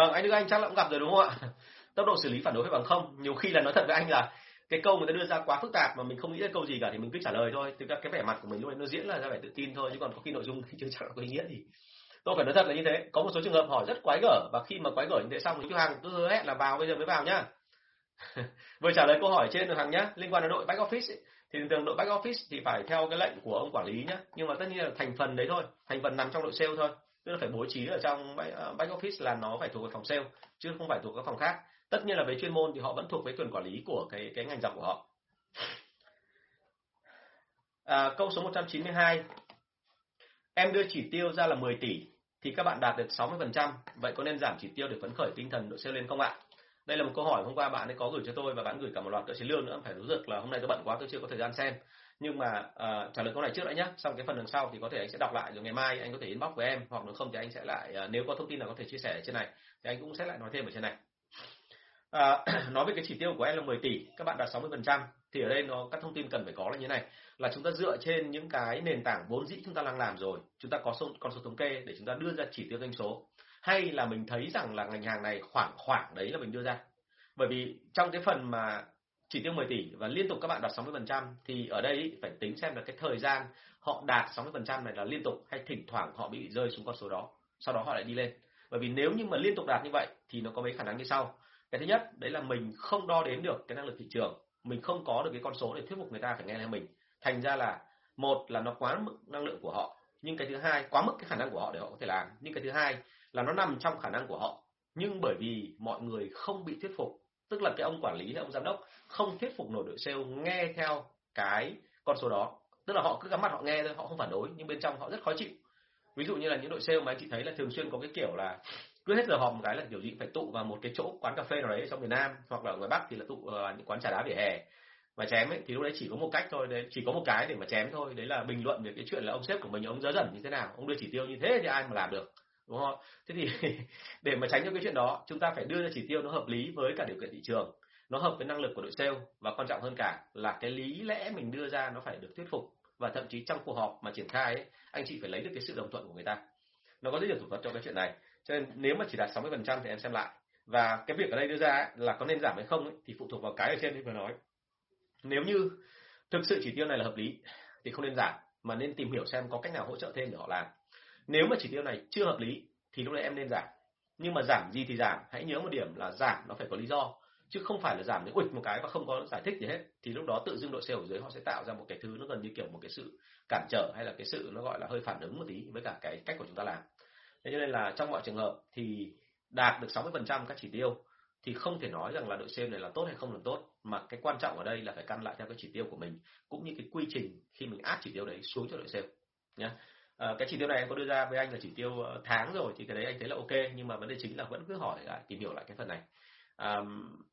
vâng anh Đức Anh chắc là cũng gặp rồi đúng không ạ? Tốc độ xử lý phản đối phải bằng không. Nhiều khi là nói thật với anh là cái câu người ta đưa ra quá phức tạp mà mình không nghĩ ra câu gì cả thì mình cứ trả lời thôi. Thực ra cái vẻ mặt của mình lúc ấy nó diễn là ra vẻ tự tin thôi chứ còn có khi nội dung thì chưa chắc là có ý nghĩa gì. Tôi phải nói thật là như thế. Có một số trường hợp hỏi rất quái gở và khi mà quái gở như thế xong thì chú hàng cứ hứa hẹn là vào bây giờ mới vào nhá. Vừa trả lời câu hỏi trên được hàng nhá. Liên quan đến đội back office ấy, thì thường đội back office thì phải theo cái lệnh của ông quản lý nhá. Nhưng mà tất nhiên là thành phần đấy thôi. Thành phần nằm trong đội sale thôi tức là phải bố trí ở trong back ờ, office là nó phải thuộc về phòng sale chứ không phải thuộc các phòng khác. Tất nhiên là về chuyên môn thì họ vẫn thuộc với quyền quản lý của cái cái ngành dọc của họ. À, câu số 192 em đưa chỉ tiêu ra là 10 tỷ thì các bạn đạt được 60%, vậy có nên giảm chỉ tiêu để phấn khởi tinh thần đội sale lên không ạ? Đây là một câu hỏi hôm qua bạn ấy có gửi cho tôi và bạn gửi cả một loạt các chiến lương nữa, phải thú thực là hôm nay tôi bận quá tôi chưa có thời gian xem. Nhưng mà uh, trả lời câu này trước đã nhé, xong cái phần đằng sau thì có thể anh sẽ đọc lại rồi ngày mai anh có thể inbox với em hoặc nếu không thì anh sẽ lại uh, nếu có thông tin nào có thể chia sẻ ở trên này thì anh cũng sẽ lại nói thêm ở trên này. À, nói về cái chỉ tiêu của em là 10 tỷ, các bạn đạt 60% thì ở đây nó các thông tin cần phải có là như này. Là chúng ta dựa trên những cái nền tảng vốn dĩ chúng ta đang làm rồi chúng ta có số, con số thống kê để chúng ta đưa ra chỉ tiêu doanh số. Hay là mình thấy rằng là ngành hàng này khoảng khoảng đấy là mình đưa ra. Bởi vì trong cái phần mà chỉ tiêu 10 tỷ và liên tục các bạn đạt 60% thì ở đây phải tính xem là cái thời gian họ đạt 60% này là liên tục hay thỉnh thoảng họ bị rơi xuống con số đó, sau đó họ lại đi lên. Bởi vì nếu như mà liên tục đạt như vậy thì nó có mấy khả năng như sau. Cái thứ nhất, đấy là mình không đo đếm được cái năng lực thị trường, mình không có được cái con số để thuyết phục người ta phải nghe theo mình. Thành ra là, một là nó quá mức năng lượng của họ, nhưng cái thứ hai, quá mức cái khả năng của họ để họ có thể làm. Nhưng cái thứ hai là nó nằm trong khả năng của họ, nhưng bởi vì mọi người không bị thuyết phục tức là cái ông quản lý hay ông giám đốc không thuyết phục nổi đội sale nghe theo cái con số đó. Tức là họ cứ cắm mặt họ nghe thôi họ không phản đối nhưng bên trong họ rất khó chịu. Ví dụ như là những đội sale mà anh chị thấy là thường xuyên có cái kiểu là cứ hết giờ họp một cái là kiểu gì phải tụ vào một cái chỗ quán cà phê nào đấy trong miền Nam hoặc là ở ngoài Bắc thì là tụ uh, những quán trà đá vỉa hè. Và chém ấy thì lúc đấy chỉ có một cách thôi đấy chỉ có một cái để mà chém thôi. Đấy là bình luận về cái chuyện là ông sếp của mình ông dở dẩn như thế nào ông đưa chỉ tiêu như thế thì ai mà làm được đúng không thế thì để mà tránh cho cái chuyện đó chúng ta phải đưa ra chỉ tiêu nó hợp lý với cả điều kiện thị trường. Nó hợp với năng lực của đội sale và quan trọng hơn cả là cái lý lẽ mình đưa ra nó phải được thuyết phục và thậm chí trong cuộc họp mà triển khai ấy, anh chị phải lấy được cái sự đồng thuận của người ta. Nó có rất nhiều thủ thuật trong cái chuyện này. Cho nên nếu mà chỉ đạt 60% thì em xem lại. Và cái việc ở đây đưa ra ấy, là có nên giảm hay không ấy, thì phụ thuộc vào cái ở trên như vừa nói. Nếu như thực sự chỉ tiêu này là hợp lý thì không nên giảm mà nên tìm hiểu xem có cách nào hỗ trợ thêm để họ làm nếu mà chỉ tiêu này chưa hợp lý, thì lúc đấy em nên giảm. Nhưng mà giảm gì thì giảm. Hãy nhớ một điểm là giảm nó phải có lý do, chứ không phải là giảm đến ụt một cái và không có giải thích gì hết. Thì lúc đó tự dưng đội sale ở dưới họ sẽ tạo ra một cái thứ nó gần như kiểu một cái sự cản trở hay là cái sự nó gọi là hơi phản ứng một tí với cả cái cách của chúng ta làm. Thế cho nên là trong mọi trường hợp thì đạt được 60% các chỉ tiêu, thì không thể nói rằng là đội sale này là tốt hay không là tốt, mà cái quan trọng ở đây là phải căn lại theo cái chỉ tiêu của mình, cũng như cái quy trình khi mình áp chỉ tiêu đấy xuống cho đội sale nhé à, cái chỉ tiêu này em có đưa ra với anh là chỉ tiêu ờ, tháng rồi thì cái đấy anh thấy là ok nhưng mà vấn đề chính là vẫn cứ hỏi lại tìm hiểu lại cái phần này. À,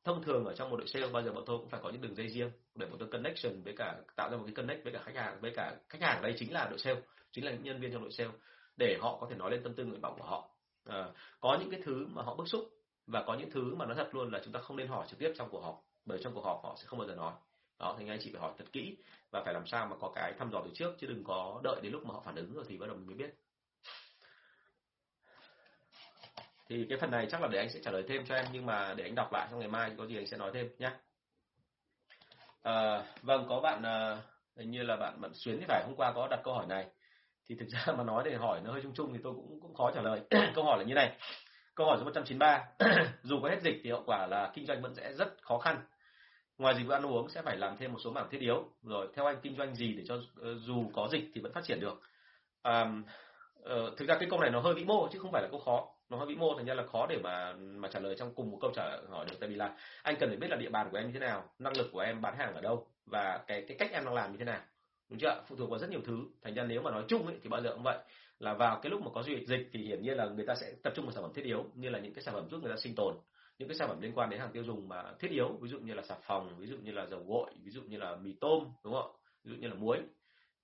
thông thường ở trong một đội sale bao giờ bọn tôi cũng phải có những đường dây riêng để bọn tôi connection với cả tạo ra một cái connect với cả khách hàng với cả khách hàng đây chính là đội sale chính là những nhân viên trong đội sale để họ có thể nói lên tâm tư nguyện vọng của họ. À, có những cái thứ mà họ bức xúc và có những thứ mà nó thật luôn là chúng ta không nên hỏi trực tiếp trong cuộc họp bởi trong cuộc họp họ sẽ không bao giờ nói đó thì anh chị phải hỏi thật kỹ và phải làm sao mà có cái thăm dò từ trước chứ đừng có đợi đến lúc mà họ phản ứng rồi thì bắt đầu mình mới biết. Thì cái phần này chắc là để anh sẽ trả lời thêm cho em nhưng mà để anh đọc lại trong ngày mai có gì anh sẽ nói thêm nhé à, ờ, vâng có bạn à, hình như là bạn bạn xuyến thì phải hôm qua có đặt câu hỏi này. Thì thực ra mà nói để hỏi nó hơi chung chung thì tôi cũng cũng khó trả lời. Câu hỏi là như này. Câu hỏi số 193 dù có hết dịch thì hậu quả là kinh doanh vẫn sẽ rất khó khăn ngoài dịch vụ ăn uống sẽ phải làm thêm một số mảng thiết yếu. Rồi theo anh kinh doanh gì để cho ờ, dù có dịch thì vẫn phát triển được? À, thực ra cái câu này nó hơi vĩ mô chứ không phải là câu khó. Nó hơi vĩ mô thành ra là khó để mà mà trả lời trong cùng một câu trả hỏi được. Tại vì là anh cần phải biết là địa bàn của em như thế nào năng lực của em bán hàng ở đâu và cái cái cách em đang làm như thế nào. Đúng chưa phụ thuộc vào rất nhiều thứ. Thành ra nếu mà nói chung ấy, thì bao giờ cũng vậy. Là vào cái lúc mà có dịch dịch thì hiển nhiên là người ta sẽ tập trung vào sản phẩm thiết yếu như là những cái sản phẩm giúp người ta sinh tồn những cái sản phẩm liên quan đến hàng tiêu dùng mà thiết yếu ví dụ như là xà phòng ví dụ như là dầu gội ví dụ như là mì tôm đúng không ví dụ như là muối.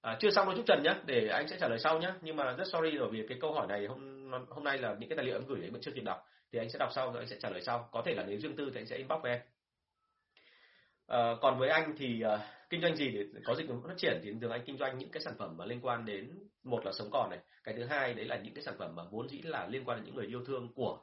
À, chưa xong đâu chúc trần nhé để anh sẽ trả lời sau nhé nhưng mà rất sorry rồi vì cái câu hỏi này hôm hôm nay là những cái tài liệu em gửi đấy vẫn chưa kịp đọc. Thì anh sẽ đọc sau rồi anh sẽ trả lời sau. Có thể là nếu riêng tư thì anh sẽ inbox với em. À, còn với anh thì uh, kinh doanh gì để có dịch vụ phát triển thì thường anh kinh doanh những cái sản phẩm mà liên quan đến một là sống còn này. Cái thứ hai đấy là những cái sản phẩm mà vốn dĩ là liên quan đến những người yêu thương của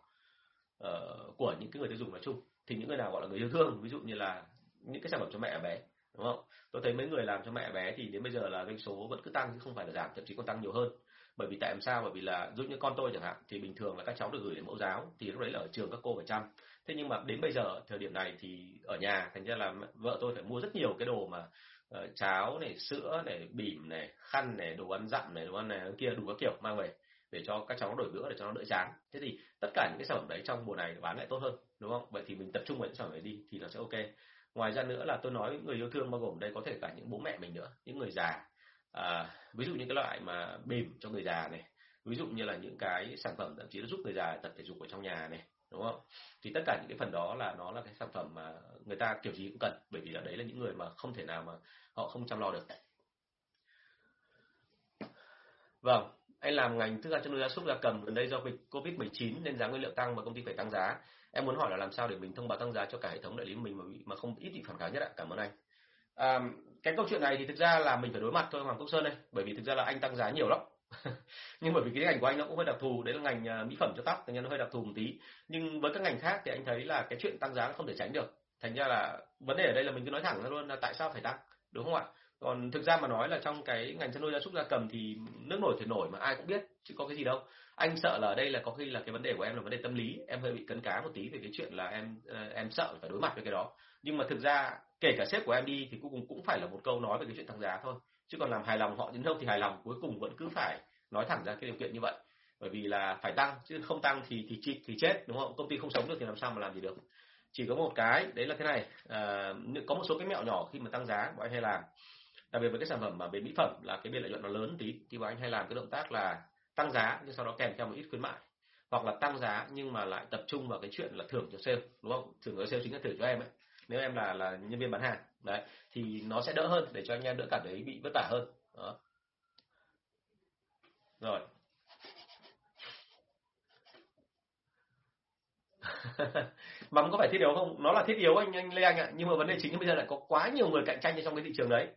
uh, của những cái người tiêu dùng nói chung. Thì những người nào gọi là người yêu thương ví dụ như là những cái sản phẩm cho mẹ bé đúng không? Tôi thấy mấy người làm cho mẹ bé thì đến bây giờ là doanh số vẫn cứ tăng chứ không phải là giảm thậm chí còn tăng nhiều hơn. Bởi vì tại sao? Bởi vì là giúp như con tôi chẳng hạn thì bình thường là các cháu được gửi đến mẫu giáo thì lúc đấy là ở trường các cô phải chăm. Thế nhưng mà đến bây giờ thời điểm này thì ở nhà thành ra là vợ tôi phải mua rất nhiều cái đồ mà uh, cháo này sữa này bỉm này khăn này đồ ăn dặm này đồ ăn này kia đủ các kiểu mang về để cho các cháu đổi bữa để cho nó đỡ chán. Thế thì tất cả những cái sản phẩm đấy trong mùa này bán lại tốt hơn đúng không? Vậy thì mình tập trung vào những sản phẩm đấy đi thì nó sẽ ok. Ngoài ra nữa là tôi nói người yêu thương bao gồm đây có thể cả những bố mẹ mình nữa những người già. À, ví dụ như cái loại mà bìm cho người già này ví dụ như là những cái sản phẩm thậm chí là giúp người già tập thể dục ở trong nhà này đúng không? Thì tất cả những cái phần đó là nó là cái sản phẩm mà người ta kiểu gì cũng cần bởi vì là đấy là những người mà không thể nào mà họ không chăm lo được. Vâng anh làm ngành thức ăn chăn nuôi gia súc gia cầm gần đây do dịch covid 19 nên giá nguyên liệu tăng mà công ty phải tăng giá. Em muốn hỏi là làm sao để mình thông báo tăng giá cho cả hệ thống đại lý mình mà mà không ít bị phản kháng nhất ạ? Cảm ơn anh. À, cái câu chuyện này thì thực ra là mình phải đối mặt thôi Hoàng Quốc Sơn đây bởi vì thực ra là anh tăng giá nhiều lắm. Nhưng bởi vì cái ngành của anh nó cũng hơi đặc thù đấy là ngành ờ, mỹ phẩm cho tóc thành ra nó hơi đặc thù một tí. Nhưng với các ngành khác thì anh thấy là cái chuyện tăng giá không thể tránh được. Thành ra là vấn đề ở đây là mình cứ nói thẳng ra luôn là tại sao phải tăng đúng không ạ? Còn thực ra mà nói là trong cái ngành chăn nuôi gia súc gia cầm thì nước nổi thì nổi mà ai cũng biết chứ có cái gì đâu. Anh sợ là ở đây là có khi là cái vấn đề của em là vấn đề tâm lý em hơi bị cấn cá một tí về cái chuyện là em ờ, em sợ phải đối mặt với cái đó. Nhưng mà thực ra kể cả sếp của em đi thì cuối cùng cũng phải là một câu nói về cái chuyện tăng giá thôi. Chứ còn làm hài lòng họ đến đâu thì hài lòng cuối cùng vẫn cứ phải nói thẳng ra cái điều kiện như vậy. Bởi vì là phải tăng chứ không tăng thì thì thì, thì chết đúng không? Công ty không sống được thì làm sao mà làm gì được. Chỉ có một cái đấy là thế này à, có một số cái mẹo nhỏ khi mà tăng giá bọn anh hay làm đặc biệt với cái sản phẩm mà về mỹ phẩm là cái biên lợi nhuận nó lớn tí, thì bọn anh hay làm cái động tác là tăng giá, nhưng sau đó kèm theo một ít khuyến mại. Hoặc là tăng giá nhưng mà lại tập trung vào cái chuyện là thưởng cho sale, đúng không? Thưởng cho sale chính là thưởng cho em ấy. Nếu em là là nhân viên bán hàng, đấy, thì nó sẽ đỡ hơn để cho anh em đỡ cảm thấy bị vất vả hơn. Đó. Rồi. Mắm có phải thiết yếu không? Nó là thiết yếu anh anh lê anh ạ. Nhưng mà vấn đề chính là bây giờ lại có quá nhiều người cạnh tranh trong cái thị trường đấy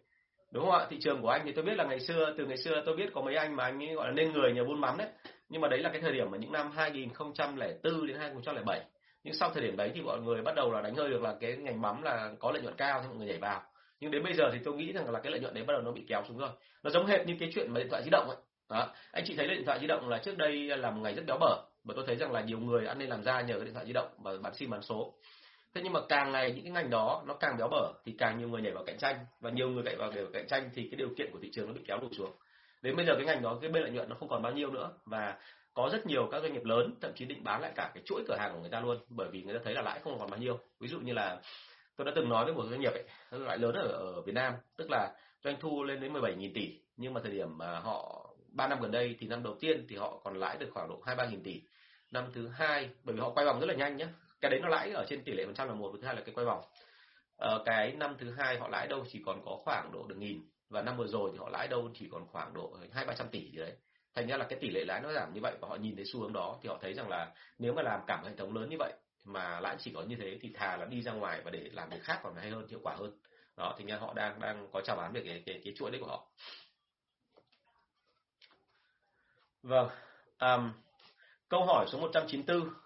đúng không ạ? Thị trường của anh thì tôi biết là ngày xưa, từ ngày xưa tôi biết có mấy anh mà anh ấy gọi là nên người, nhờ buôn mắm đấy. Nhưng mà đấy là cái thời điểm mà những năm 2004 đến 2007 nhưng sau thời điểm đấy thì mọi người bắt đầu là đánh hơi được là cái ngành mắm là có lợi nhuận cao thì mọi người nhảy vào. Nhưng đến bây giờ thì tôi nghĩ rằng là cái lợi nhuận đấy bắt đầu nó bị kéo xuống rồi. Nó giống hệt như cái chuyện mà điện thoại di động ấy. Đó. Anh chị thấy điện thoại di động là trước đây là một ngày rất béo bở. Và tôi thấy rằng là nhiều người ăn nên làm ra nhờ cái điện thoại di động và bán sim bán số thế nhưng mà càng ngày những cái ngành đó nó càng béo bở thì càng nhiều người nhảy vào cạnh tranh. Và nhiều người nhảy vào để cạnh tranh thì cái điều kiện của thị trường nó bị kéo đổ xuống. Đến bây giờ cái ngành đó cái bên lợi nhuận nó không còn bao nhiêu nữa. Và có rất nhiều các doanh nghiệp lớn thậm chí định bán lại cả cái chuỗi cửa hàng của người ta luôn. Bởi vì người ta thấy là lãi không còn bao nhiêu. Ví dụ như là tôi đã từng nói với một doanh nghiệp ấy, loại lớn ở, ở Việt Nam. Tức là doanh thu lên đến 17.000 tỷ. Nhưng mà thời điểm mà họ 3 năm gần đây thì năm đầu tiên thì họ còn lãi được khoảng độ 2 3 nghìn tỷ. Năm thứ hai bởi vì họ quay vòng rất là nhanh nhé cái đấy nó lãi ở trên tỷ lệ phần trăm là một thứ hai là cái quay vòng. Ờ, cái năm thứ hai họ lãi đâu chỉ còn có khoảng độ được nghìn và năm vừa rồi thì họ lãi đâu chỉ còn khoảng độ hai ba trăm tỷ gì đấy. Thành ra là cái tỷ lệ lãi nó giảm như vậy và họ nhìn thấy xu hướng đó thì họ thấy rằng là nếu mà làm cả một hệ thống lớn như vậy mà lãi chỉ có như thế thì thà là đi ra ngoài và để làm việc khác còn hay hơn hiệu quả hơn. Đó thì nha họ đang đang có chào bán về cái cái, cái chuỗi đấy của họ. Vâng um, câu hỏi số 194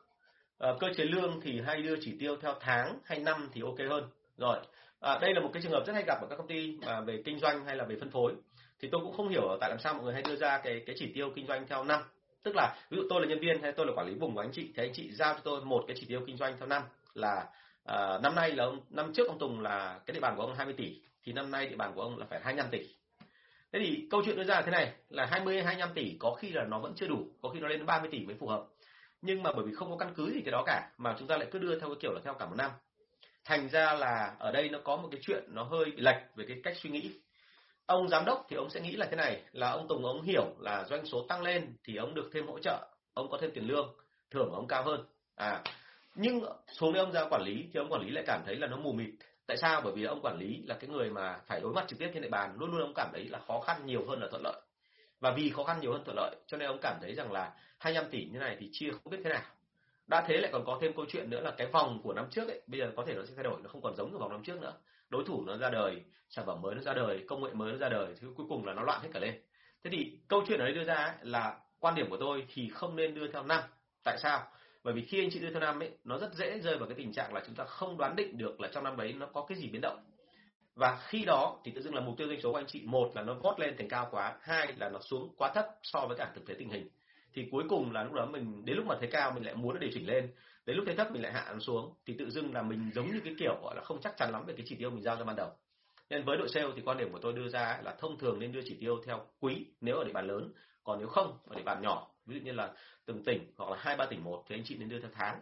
à, cơ chế lương thì hay đưa chỉ tiêu theo tháng hay năm thì ok hơn. Rồi à, đây là một cái trường hợp rất hay gặp ở các công ty mà về kinh doanh hay là về phân phối. Thì tôi cũng không hiểu tại làm sao mọi người hay đưa ra cái cái chỉ tiêu kinh doanh theo năm. Tức là ví dụ tôi là nhân viên hay tôi là quản lý vùng của anh chị thì anh chị giao cho tôi một cái chỉ tiêu kinh doanh theo năm là à, năm nay là ông năm trước ông Tùng là cái địa bàn của ông 20 tỷ thì năm nay địa bàn của ông là phải 25 tỷ. Thế thì câu chuyện đưa ra là thế này là 20 25 tỷ có khi là nó vẫn chưa đủ có khi nó lên đến 30 tỷ mới phù hợp nhưng mà bởi vì không có căn cứ gì cái đó cả, mà chúng ta lại cứ đưa theo cái kiểu là theo cả một năm. Thành ra là ở đây nó có một cái chuyện nó hơi bị lệch về cái cách suy nghĩ. Ông giám đốc thì ông sẽ nghĩ là thế này, là ông Tùng, ông hiểu là doanh số tăng lên thì ông được thêm hỗ trợ, ông có thêm tiền lương, thưởng ông cao hơn. À nhưng xuống đây ông ra quản lý thì ông quản lý lại cảm thấy là nó mù mịt. Tại sao? Bởi vì ông quản lý là cái người mà phải đối mặt trực tiếp trên địa bàn, luôn luôn ông cảm thấy là khó khăn nhiều hơn là thuận lợi và vì khó khăn nhiều hơn thuận lợi, cho nên ông cảm thấy rằng là 25 tỷ như này thì chia không biết thế nào. Đã thế lại còn có thêm câu chuyện nữa là cái vòng của năm trước ấy, bây giờ có thể nó sẽ thay đổi, nó không còn giống như vòng năm trước nữa. Đối thủ nó ra đời, sản phẩm mới nó ra đời, công nghệ mới nó ra đời thì cuối cùng là nó loạn hết cả lên. Thế thì câu chuyện ở đây đưa ra ấy là quan điểm của tôi thì không nên đưa theo năm. Tại sao? Bởi vì khi anh chị đưa theo năm ấy, nó rất dễ rơi vào cái tình trạng là chúng ta không đoán định được là trong năm đấy nó có cái gì biến động và khi đó thì tự dưng là mục tiêu doanh số của anh chị, một là nó vót lên thành cao quá, hai là nó xuống quá thấp so với cả thực tế tình hình. Thì cuối cùng là lúc đó mình, đến lúc mà thấy cao mình lại muốn nó điều chỉnh lên. Đến lúc thấy thấp mình lại hạ nó xuống. Thì tự dưng là mình giống như cái kiểu, gọi là, không chắc chắn lắm về cái chỉ tiêu mình giao ra ban đầu. Nên với đội sale thì quan điểm của tôi đưa ra là thông thường nên đưa chỉ tiêu theo quý nếu ở địa bàn lớn, còn nếu không ở địa bàn nhỏ, ví dụ như là từng tỉnh hoặc là hai, ba tỉnh một thì anh chị nên đưa theo tháng.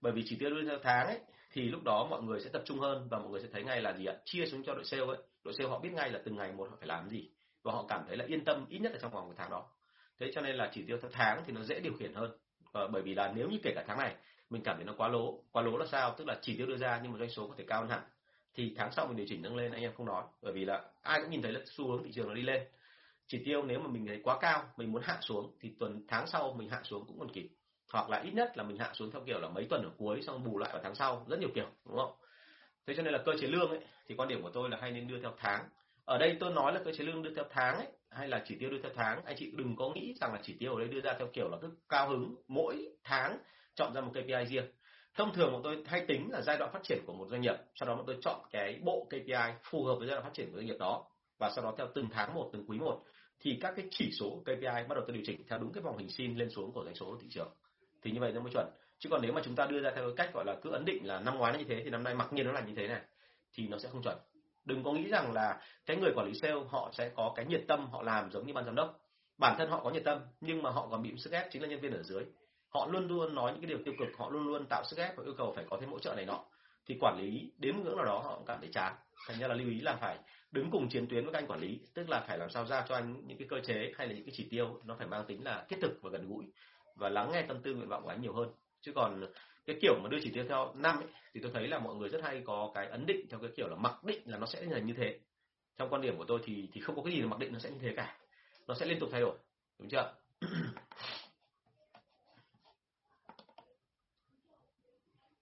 Bởi vì chỉ tiêu đưa theo tháng ấy thì lúc đó mọi người sẽ tập trung hơn và mọi người sẽ thấy ngay là gì ạ? Chia xuống cho đội sale ấy. Đội sale họ biết ngay là từng ngày một họ phải làm gì và họ cảm thấy là yên tâm ít nhất là trong vòng một tháng đó. Thế cho nên là chỉ tiêu theo tháng thì nó dễ điều khiển hơn. Ờ, bởi vì là nếu như kể cả tháng này mình cảm thấy nó quá lố quá lố là sao? Tức là chỉ tiêu đưa ra nhưng mà doanh số có thể cao hơn hẳn. Thì tháng sau mình điều chỉnh nâng lên anh em không nói. Bởi vì là ai cũng nhìn thấy là xu hướng thị trường nó đi lên. Chỉ tiêu nếu mà mình thấy quá cao mình muốn hạ xuống thì tuần tháng sau mình hạ xuống cũng còn kịp hoặc là ít nhất là mình hạ xuống theo kiểu là mấy tuần ở cuối xong bù lại vào tháng sau. Rất nhiều kiểu, đúng không? Thế cho nên là cơ chế lương ấy, thì quan điểm của tôi là hay nên đưa theo tháng. Ở đây tôi nói là cơ chế lương đưa theo tháng ấy, hay là chỉ tiêu đưa theo tháng. Anh chị đừng có nghĩ rằng là chỉ tiêu ở đây đưa ra theo kiểu là cứ cao hứng mỗi tháng chọn ra một KPI riêng. Thông thường bọn tôi hay tính là giai đoạn phát triển của một doanh nghiệp, sau đó bọn tôi chọn cái bộ KPI phù hợp với giai đoạn phát triển của doanh nghiệp đó, và sau đó theo từng tháng một, từng quý một, thì các cái chỉ số KPI bắt đầu tôi điều chỉnh theo đúng cái vòng hình sin lên xuống của doanh số của thị trường thì như vậy nó mới chuẩn. Chứ còn nếu mà chúng ta đưa ra theo cái cách gọi là cứ ấn định là năm ngoái nó như thế, thì năm nay mặc nhiên nó là như thế này, thì nó sẽ không chuẩn. Đừng có nghĩ rằng là cái người quản lý sale họ sẽ có cái nhiệt tâm họ làm giống như ban giám đốc. Bản thân họ có nhiệt tâm, nhưng mà họ còn bị sức ép chính là nhân viên ở dưới. Họ luôn luôn nói những cái điều tiêu cực, họ luôn luôn tạo sức ép và yêu cầu phải có thêm hỗ trợ này nọ. Thì quản lý đến một ngưỡng nào đó họ cũng cảm thấy chán. Thành ra là lưu ý là phải đứng cùng chiến tuyến với các anh quản lý, tức là phải làm sao ra cho anh những cái cơ chế hay là những cái chỉ tiêu nó phải mang tính là thiết thực và gần gũi và lắng nghe tâm tư nguyện vọng của anh nhiều hơn. Chứ còn cái kiểu mà đưa chỉ tiêu theo năm ấy, thì tôi thấy là mọi người rất hay có cái ấn định theo cái kiểu là mặc định là nó sẽ là như thế. Trong quan điểm của tôi thì thì không có cái gì là mặc định nó sẽ như thế cả. Nó sẽ liên tục thay đổi đúng chưa?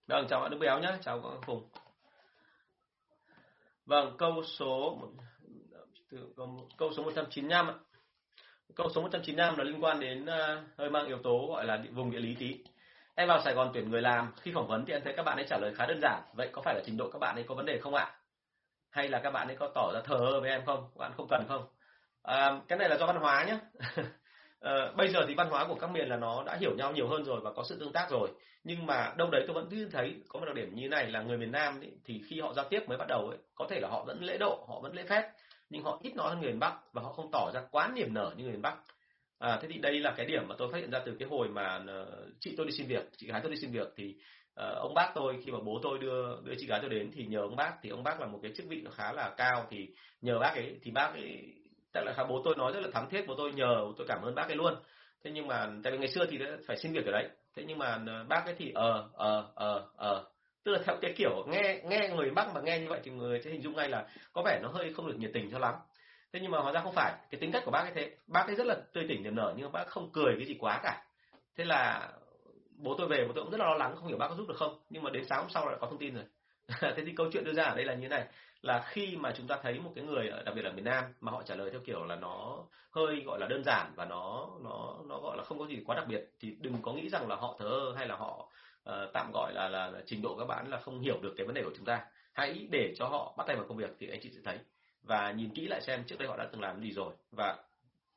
Vâng chào bạn đức béo nhé chào các phùng vâng câu số câu số 195 ạ câu số 195 là liên quan đến uh, hơi mang yếu tố gọi là vùng địa lý tí. Em vào Sài Gòn tuyển người làm khi phỏng vấn thì em thấy các bạn ấy trả lời khá đơn giản. Vậy có phải là trình độ các bạn ấy có vấn đề không ạ? Hay là các bạn ấy có tỏ ra thờ ơ với em không? Các bạn không cần không? À, cái này là do văn hóa nhé à, ờ, bây giờ thì văn hóa của các miền là nó đã hiểu nhau nhiều hơn rồi và có sự tương tác rồi. Nhưng mà đâu đấy tôi vẫn cứ thấy có một đặc điểm như này là người miền Nam ấy, thì khi họ giao tiếp mới bắt đầu ấy có thể là họ vẫn lễ độ họ vẫn lễ phép nhưng họ ít nói hơn người miền Bắc và họ không tỏ ra quá niềm nở như người miền Bắc. À, thế thì đây là cái điểm mà tôi phát hiện ra từ cái hồi mà ờ, chị tôi đi xin việc chị gái tôi đi xin việc thì uh, ông bác tôi khi mà bố tôi đưa đưa chị gái tôi đến thì nhờ ông bác thì ông bác là một cái chức vị nó khá là cao thì nhờ bác ấy thì bác ấy tại là bố tôi nói rất là thắm thiết bố tôi nhờ tôi cảm ơn bác ấy luôn. Thế nhưng mà tại vì ngày xưa thì phải xin việc ở đấy. Thế nhưng mà ờ, bác ấy thì ờ ờ ờ ờ tức là theo cái kiểu nghe nghe người bắc mà nghe như vậy thì người sẽ hình dung ngay là có vẻ nó hơi không được nhiệt tình cho lắm. Thế nhưng mà hóa ra không phải, cái tính cách của bác ấy thế. Bác ấy rất là tươi tỉnh, niềm nở nhưng mà bác không cười cái gì quá cả. Thế là bố tôi về, bố tôi cũng rất là lo lắng, không hiểu bác có giúp được không. Nhưng mà đến sáng hôm sau lại có thông tin rồi. Thế thì câu chuyện đưa ra ở đây là như thế này. Là khi mà chúng ta thấy một cái người đặc biệt là miền Nam mà họ trả lời theo kiểu là nó hơi gọi là đơn giản và nó nó nó gọi là không có gì quá đặc biệt, thì đừng có nghĩ rằng là họ thờ ơ hay là họ uh, tạm gọi là, là là trình độ các bạn là không hiểu được cái vấn đề của chúng ta. Hãy để cho họ bắt tay vào công việc thì anh chị sẽ thấy. Và nhìn kỹ lại xem trước đây họ đã từng làm gì rồi. Và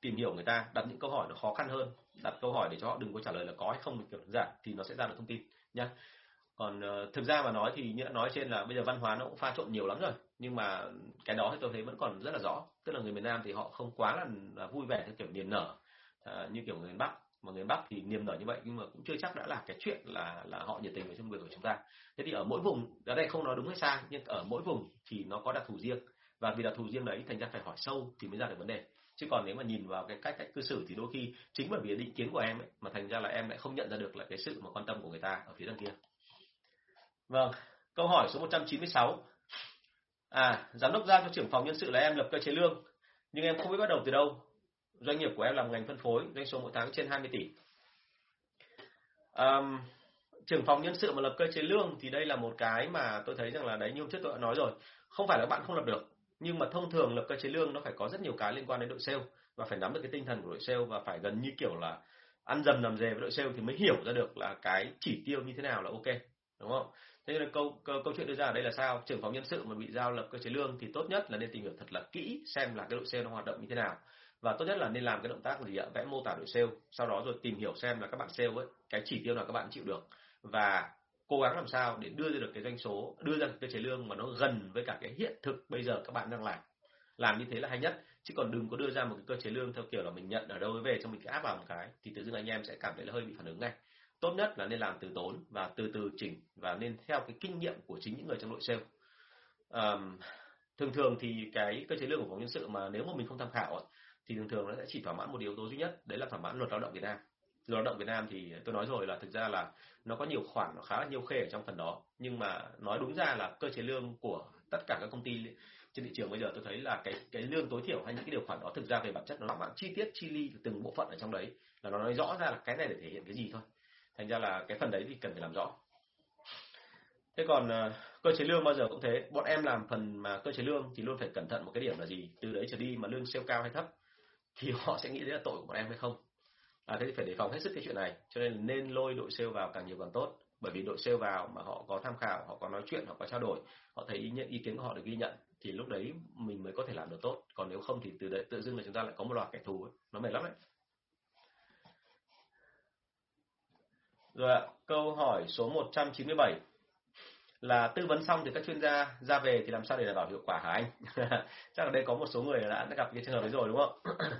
tìm hiểu người ta đặt những câu hỏi nó khó khăn hơn đặt câu hỏi để cho họ đừng có trả lời là có hay không kiểu đơn giản thì nó sẽ ra được thông tin nhá. Còn uh, thực ra mà nói thì như đã nói trên là bây giờ văn hóa nó cũng pha trộn nhiều lắm rồi nhưng mà cái đó thì tôi thấy vẫn còn rất là rõ. Tức là người miền Nam thì họ không quá là, là vui vẻ theo kiểu niềm nở uh, như kiểu người miền Bắc mà người Bắc thì niềm nở như vậy, nhưng mà cũng chưa chắc đã là cái chuyện là là họ nhiệt tình với trong việc của chúng ta. Thế thì ở mỗi vùng, ở đây không nói đúng hay sai, nhưng ở mỗi vùng thì nó có đặc thù riêng. Và vì đặc thù riêng đấy, thành ra phải hỏi sâu thì mới ra được vấn đề. Chứ còn nếu mà nhìn vào cái cách cách cư xử thì đôi khi chính bởi vì định kiến của em ấy, mà thành ra là em lại không nhận ra được là cái sự mà quan tâm của người ta ở phía đằng kia. Vâng câu hỏi số 196 à giám đốc giao cho trưởng phòng nhân sự là em lập cơ chế lương, nhưng em không biết bắt đầu từ đâu doanh nghiệp của em làm ngành phân phối doanh số mỗi tháng trên 20 tỷ. Um, trưởng phòng nhân sự mà lập cơ chế lương thì đây là một cái mà tôi thấy rằng là đấy như hôm trước tôi đã nói rồi không phải là bạn không lập được nhưng mà thông thường lập cơ chế lương nó phải có rất nhiều cái liên quan đến đội sale và phải nắm được cái tinh thần của đội sale và phải gần như kiểu là ăn dầm nằm dề với đội sale thì mới hiểu ra được là cái chỉ tiêu như thế nào là ok đúng không? Thế nên câu, câu câu chuyện đưa ra ở đây là sao? Trưởng phòng nhân sự mà bị giao lập cơ chế lương thì tốt nhất là nên tìm hiểu thật là kỹ xem là cái đội sale nó hoạt động như thế nào và tốt nhất là nên làm cái động tác gì ạ? Vẽ mô tả đội sale sau đó rồi tìm hiểu xem là các bạn sale ấy cái chỉ tiêu nào các bạn chịu được. Và cố gắng làm sao để đưa ra được cái doanh số đưa ra cái chế lương mà nó gần với cả cái hiện thực bây giờ các bạn đang làm. Làm như thế là hay nhất. Chứ còn đừng có đưa ra một cái cơ chế lương theo kiểu là mình nhận ở đâu về cho mình cái áp vào một cái thì tự dưng anh em sẽ cảm thấy là hơi bị phản ứng ngay. Tốt nhất là nên làm từ tốn và từ từ chỉnh và nên theo cái kinh nghiệm của chính những người trong đội sale. Um, thường thường thì cái cơ chế lương của phòng nhân sự mà nếu mà mình không tham khảo thì thường thường nó sẽ chỉ thỏa mãn một yếu tố duy nhất đấy là thỏa mãn luật lao động Việt Nam. Luật lao động Việt Nam thì tôi nói rồi là thực ra là nó có nhiều khoản nó khá là nhiều khê ở trong phần đó. Nhưng mà nói đúng ra là cơ chế lương của tất cả các công ty trên thị trường bây giờ tôi thấy là cái cái lương tối thiểu hay những cái điều khoản đó thực ra về bản chất nó thỏa mãn chi tiết chi ly từng bộ phận ở trong đấy. Là nó nói rõ ra là cái này để thể hiện cái gì thôi. Thành ra là cái phần đấy thì cần phải làm rõ. Thế còn uh, cơ chế lương bao giờ cũng thế. Bọn em làm phần mà cơ chế lương thì luôn phải cẩn thận một cái điểm là gì? Từ đấy trở đi mà lương siêu cao hay thấp thì họ sẽ nghĩ đấy là tội của bọn em hay không. À, thế thì phải đề phòng hết sức cái chuyện này cho nên nên lôi đội sale vào càng nhiều càng tốt. Bởi vì đội sale vào mà họ có tham khảo họ có nói chuyện họ có trao đổi họ thấy ý, nhận, ý kiến của họ được ghi nhận thì lúc đấy mình mới có thể làm được tốt. Còn nếu không thì từ đấy tự dưng là chúng ta lại có một loạt kẻ thù ấy. nó mệt lắm đấy. Rồi ạ câu hỏi số 197 là tư vấn xong thì các chuyên gia ra về thì làm sao để đảm bảo hiệu quả hả anh chắc là đây có một số người đã, đã gặp cái trường hợp đấy rồi đúng không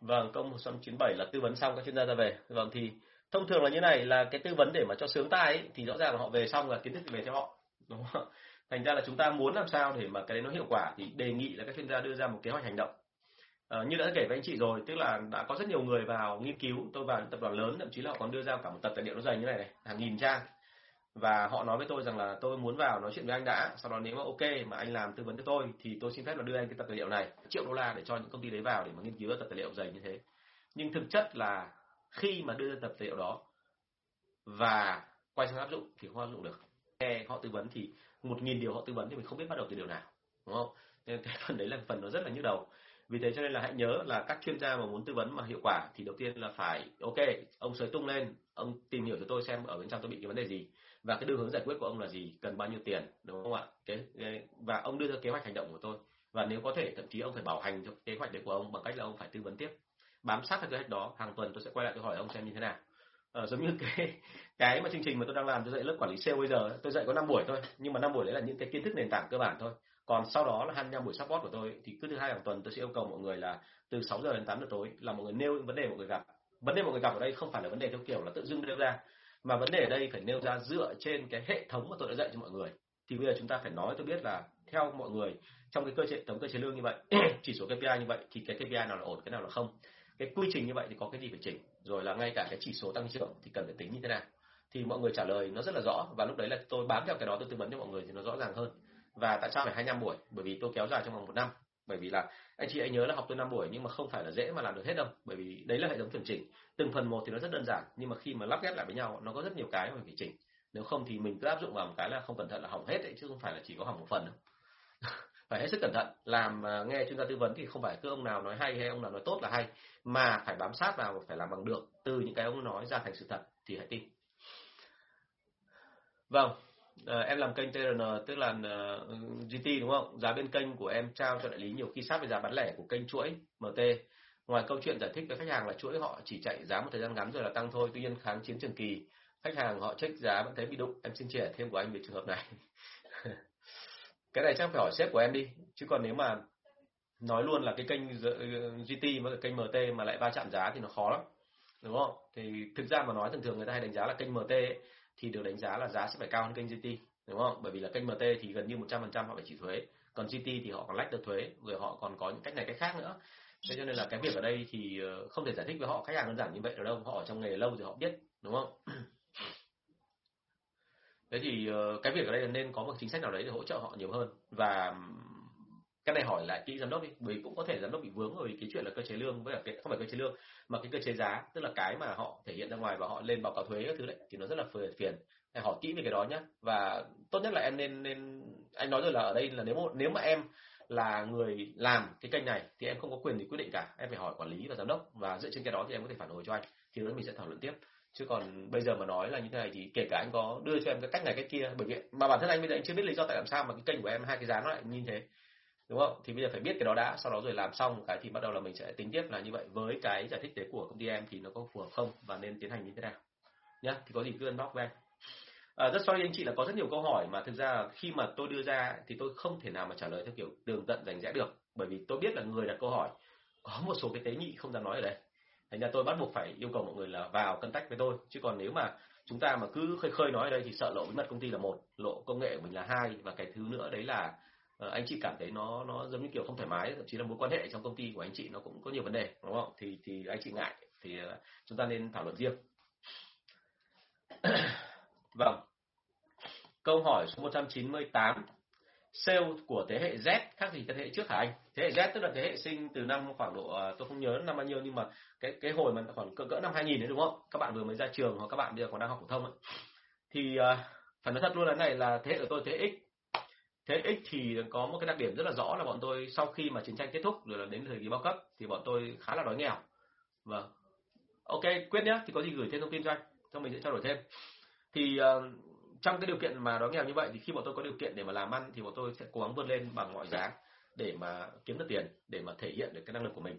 Vâng, câu 197 là tư vấn xong các chuyên gia ra về. Vâng thì thông thường là như này là cái tư vấn để mà cho sướng tai ấy, thì rõ ràng là họ về xong là kiến thức về cho họ. Đúng không? Thành ra là chúng ta muốn làm sao để mà cái đấy nó hiệu quả thì đề nghị là các chuyên gia đưa ra một kế hoạch hành động. Ờ, như đã kể với anh chị rồi, tức là đã có rất nhiều người vào nghiên cứu. Tôi vào tập đoàn lớn, thậm chí là họ còn đưa ra cả một tập tài liệu nó dày như này này, hàng nghìn trang. Và họ nói với tôi rằng là tôi muốn vào nói chuyện với anh đã, sau đó nếu mà ok mà anh làm tư vấn cho tôi, thì tôi xin phép là đưa anh cái tập tài liệu này, triệu đô la để cho những công ty đấy vào để mà nghiên cứu tập tài liệu dày như thế. Nhưng thực chất là khi mà đưa tập tài liệu đó và quay sang áp dụng thì không áp dụng được. Nghe họ tư vấn thì một nghìn điều họ tư vấn thì mình không biết bắt đầu từ điều nào, đúng không? Nên cái phần đấy là phần nó rất là nhức đầu vì thế cho nên là hãy nhớ là các chuyên gia mà muốn tư vấn mà hiệu quả thì đầu tiên là phải ok ông sới tung lên ông tìm hiểu cho tôi xem ở bên trong tôi bị cái vấn đề gì và cái đường hướng giải quyết của ông là gì cần bao nhiêu tiền đúng không ạ? Cái, cái và ông đưa ra kế hoạch hành động của tôi và nếu có thể thậm chí ông phải bảo hành cho kế hoạch đấy của ông bằng cách là ông phải tư vấn tiếp. Bám sát theo kế hoạch đó hàng tuần tôi sẽ quay lại tôi hỏi ông xem như thế nào. Ờ, giống như cái cái mà chương trình mà tôi đang làm tôi dạy lớp quản lý sale bây giờ tôi dạy có 5 buổi thôi nhưng mà năm buổi đấy là những cái kiến thức nền tảng cơ bản thôi còn sau đó là 25 buổi support của tôi, thì cứ thứ hai hàng tuần tôi sẽ yêu cầu mọi người là từ 6 giờ đến 8 giờ tối là mọi người nêu những vấn đề mọi người gặp. Vấn đề mọi người gặp ở đây không phải là vấn đề theo kiểu là tự dưng nêu ra, mà vấn đề ở đây phải nêu ra dựa trên cái hệ thống mà tôi đã dạy cho mọi người. Thì bây giờ chúng ta phải nói, tôi biết là theo mọi người trong cái cơ chế tổng cơ chế lương như vậy, chỉ số KPI như vậy, thì cái KPI nào là ổn, cái nào là không? Cái quy trình như vậy thì có cái gì phải chỉnh? Rồi là ngay cả cái chỉ số tăng trưởng thì cần phải tính như thế nào? Thì mọi người trả lời nó rất là rõ, và lúc đấy là tôi bám theo cái đó, tôi tư vấn cho mọi người thì nó rõ ràng hơn và tại sao phải 25 buổi? Bởi vì tôi kéo dài trong vòng một năm. Bởi vì là, anh chị hãy nhớ là học tôi 5 buổi nhưng mà không phải là dễ mà làm được hết đâu. Bởi vì đấy là hệ thống chuẩn chỉnh. Từng phần một thì nó rất đơn giản, nhưng mà khi mà lắp ghép lại với nhau, nó có rất nhiều cái mà phải chỉnh. Nếu không thì mình cứ áp dụng vào một cái là không cẩn thận là hỏng hết đấy, chứ không phải là chỉ có hỏng một phần đâu. Phải hết sức cẩn thận. Làm à, nghe chuyên gia tư vấn thì không phải cứ ông nào nói hay hay ông nào nói tốt là hay, mà phải bám sát vào phải làm bằng được từ những cái ông nói ra thành sự thật thì hãy tin. Vâng à, em làm kênh TRN tức là ờ, uh, GT đúng không? Giá bên kênh của em trao cho đại lý nhiều khi sát với giá bán lẻ của kênh chuỗi MT ngoài câu chuyện giải thích với khách hàng là chuỗi họ chỉ chạy giá một thời gian ngắn rồi là tăng thôi tuy nhiên kháng chiến trường kỳ khách hàng họ check giá vẫn thấy bị đụng. Em xin chia sẻ thêm của anh về trường hợp này. Cái này chắc phải hỏi sếp của em đi chứ còn nếu mà nói luôn là cái kênh GT với cái kênh MT mà lại va chạm giá thì nó khó lắm đúng không? Thì thực ra mà nói thường thường người ta hay đánh giá là kênh MT ấy, thì được đánh giá là giá sẽ phải cao hơn kênh GT đúng không? Bởi vì là kênh MT thì gần như 100% họ phải chịu thuế, còn GT thì họ còn lách được thuế, rồi họ còn có những cách này cách khác nữa. Thế cho nên là cái việc ở đây thì ờ, không thể giải thích với họ khách hàng đơn giản như vậy được đâu, họ ở trong nghề lâu thì họ biết, đúng không? Thế thì ờ, cái việc ở đây là nên có một chính sách nào đấy để hỗ trợ họ nhiều hơn và cái này hỏi lại kỹ giám đốc đi, bởi vì cũng có thể giám đốc bị vướng bởi vì cái chuyện là cơ chế lương với cả cái, không phải cơ chế lương, mà cái cơ chế giá, tức là cái mà họ thể hiện ra ngoài và họ lên báo cáo thuế các thứ đấy, thì nó rất là phiền hãy hỏi kỹ về cái đó nhé và tốt nhất là em nên nên, anh nói rồi là ở đây là nếu mà nếu mà em là người làm cái kênh này thì em không có quyền để quyết định cả. Em phải hỏi quản lý và giám đốc và dựa trên cái đó thì em có thể phản hồi cho anh, thì lúc đó mình sẽ thảo luận tiếp. Chứ còn bây giờ mà nói là như thế này thì kể cả anh có đưa cho em cái cách này cách kia, bởi vì mà bản thân anh bây giờ anh chưa biết lý do tại làm sao mà cái kênh của em, hai cái giá nó lại như thế đúng không? Thì bây giờ phải biết cái đó đã sau đó rồi làm xong một cái thì bắt đầu là mình sẽ tính tiếp là như vậy. Với cái giải thích đấy của công ty em thì nó có phù hợp không và nên tiến hành như thế nào? Nhá thì có gì cứ inbox với em. À, rất sorry anh chị là có rất nhiều câu hỏi mà thực ra khi mà tôi đưa ra thì tôi không thể nào mà trả lời theo kiểu đường tận rành rẽ được. Bởi vì tôi biết là người đặt câu hỏi có một số cái tế nhị không dám nói ở đây. Thành ra tôi bắt buộc phải yêu cầu mọi người là vào cân tách với tôi. Chứ còn nếu mà chúng ta mà cứ khơi khơi nói ở đây thì sợ lộ bí mật công ty là một lộ công nghệ của mình là hai và cái thứ nữa đấy là Ờ, anh chị cảm thấy nó nó giống như kiểu không thoải mái thậm chí là mối quan hệ trong công ty của anh chị nó cũng có nhiều vấn đề đúng không thì thì anh chị ngại thì ờ, chúng ta nên thảo luận riêng vâng câu hỏi số 198 sale của thế hệ Z khác gì thế hệ trước hả anh? Thế hệ Z tức là thế hệ sinh từ năm khoảng độ ờ, tôi không nhớ năm bao nhiêu nhưng mà cái cái hồi mà khoảng cỡ cỡ năm 2000 đấy đúng không? Các bạn vừa mới ra trường hoặc các bạn bây giờ còn đang học phổ thông ấy. Thì uh, phải nói thật luôn là này là thế hệ của tôi thế hệ X. Thế X thì có một cái đặc điểm rất là rõ là bọn tôi sau khi mà chiến tranh kết thúc rồi là đến thời kỳ bao cấp thì bọn tôi khá là đói nghèo. Vâng. Ok, quyết nhé thì có gì gửi thêm thông tin cho anh, cho mình sẽ trao đổi thêm. Thì uh, trong cái điều kiện mà đói nghèo như vậy thì khi bọn tôi có điều kiện để mà làm ăn thì bọn tôi sẽ cố gắng vươn lên bằng mọi giá để mà kiếm được tiền để mà thể hiện được cái năng lực của mình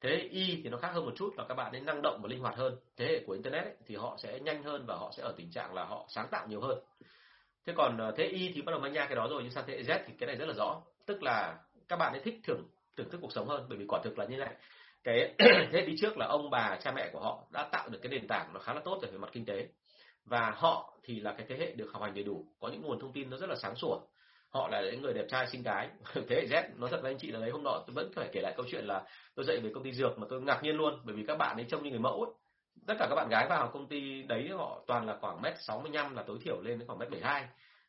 thế y thì nó khác hơn một chút là các bạn nên năng động và linh hoạt hơn thế hệ của internet ấy, thì họ sẽ nhanh hơn và họ sẽ ở tình trạng là họ sáng tạo nhiều hơn thế còn ờ, thế y thì bắt đầu manh nha cái đó rồi, nhưng sang thế z thì cái này rất là rõ. Tức là các bạn ấy thích thưởng thưởng thức cuộc sống hơn, bởi vì quả thực là như này. Cái thế đi trước là ông bà, cha mẹ của họ đã tạo được cái nền tảng nó khá là tốt về mặt kinh tế. Và họ thì là cái thế hệ được học hành đầy đủ, có những nguồn thông tin nó rất là sáng sủa. Họ là những người đẹp trai, xinh gái. Thế hệ Z, nói thật với anh chị là đấy, hôm nọ tôi vẫn phải kể lại câu chuyện là tôi dạy về công ty dược mà tôi ngạc nhiên luôn, bởi vì các bạn ấy trông như người mẫu ấy tất cả các bạn gái vào công ty đấy họ toàn là khoảng mét sáu mươi là tối thiểu lên đến khoảng mét bảy hai.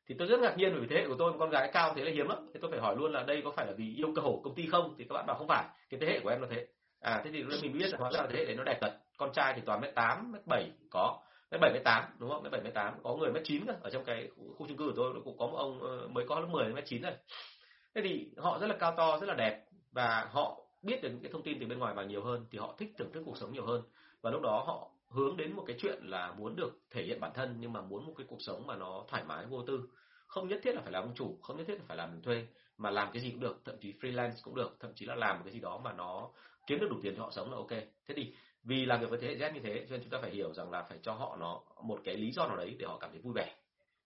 Thì tôi rất ngạc nhiên vì thế hệ của tôi con gái cao thế là hiếm lắm. Thì tôi phải hỏi luôn là đây có phải là vì yêu cầu công ty không? Thì các bạn bảo không phải. Cái thế hệ của em là thế. À thế thì mình biết là hóa ra là thế hệ đấy nó đẹp thật. Con trai thì toàn mét tám, mét bảy có. Mét bảy, mét tám, đúng không? Mét bảy, mét tám, có người mét chín ở trong cái khu chung cư của tôi cũng có một ông ờ, mới có lớp 10 mét chín rồi. Thế thì họ rất là cao to, rất là đẹp và họ biết được những cái thông tin từ bên ngoài vào nhiều hơn thì họ thích thưởng thức cuộc sống nhiều hơn và lúc đó họ hướng đến một cái chuyện là muốn được thể hiện bản thân, nhưng mà muốn một cái cuộc sống mà nó thoải mái, vô tư. Không nhất thiết là phải làm ông chủ, không nhất thiết là phải làm mình thuê, mà làm cái gì cũng được, thậm chí freelance cũng được, thậm chí là làm một cái gì đó mà nó kiếm được đủ tiền cho họ sống là ok. Thế thì vì làm việc với thế hệ Z như thế, cho nên chúng ta phải hiểu rằng là phải cho họ nó một cái lý do nào đấy để họ cảm thấy vui vẻ.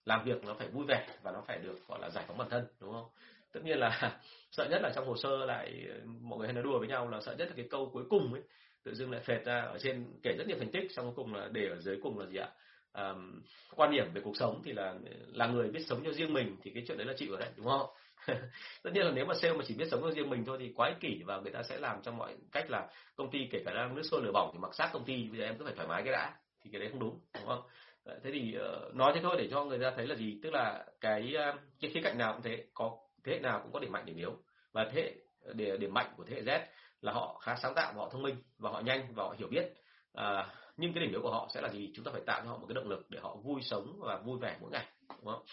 Làm việc nó phải vui vẻ và nó phải được, gọi là, giải phóng bản thân, đúng không? Tất nhiên là sợ nhất là trong hồ sơ lại, mọi người hay nói đùa với nhau là sợ nhất là cái câu cuối cùng ấy tự dưng lại phệt ra ở trên kể rất nhiều thành tích xong cuối cùng là để ở dưới cùng là gì ạ? À, quan điểm về cuộc sống thì là là người biết sống cho riêng mình thì cái chuyện đấy là chịu đấy đúng không? Tất nhiên là nếu mà sale mà chỉ biết sống cho riêng mình thôi thì quá ích kỷ và người ta sẽ làm trong mọi cách là công ty kể cả đang nước sôi lửa bỏng thì mặc sát công ty bây giờ em cứ phải thoải mái cái đã thì cái đấy không đúng đúng không? Thế thì ờ, nói thế thôi để cho người ta thấy là gì? Tức là cái ờ, cái khía cạnh nào cũng thế có thế hệ nào cũng có điểm mạnh điểm yếu và thế để điểm mạnh của thế hệ Z là họ khá sáng tạo và họ thông minh và họ nhanh và họ hiểu biết. À, nhưng cái điểm yếu của họ sẽ là gì? Chúng ta phải tạo cho họ một cái động lực để họ vui sống và vui vẻ mỗi ngày đúng không?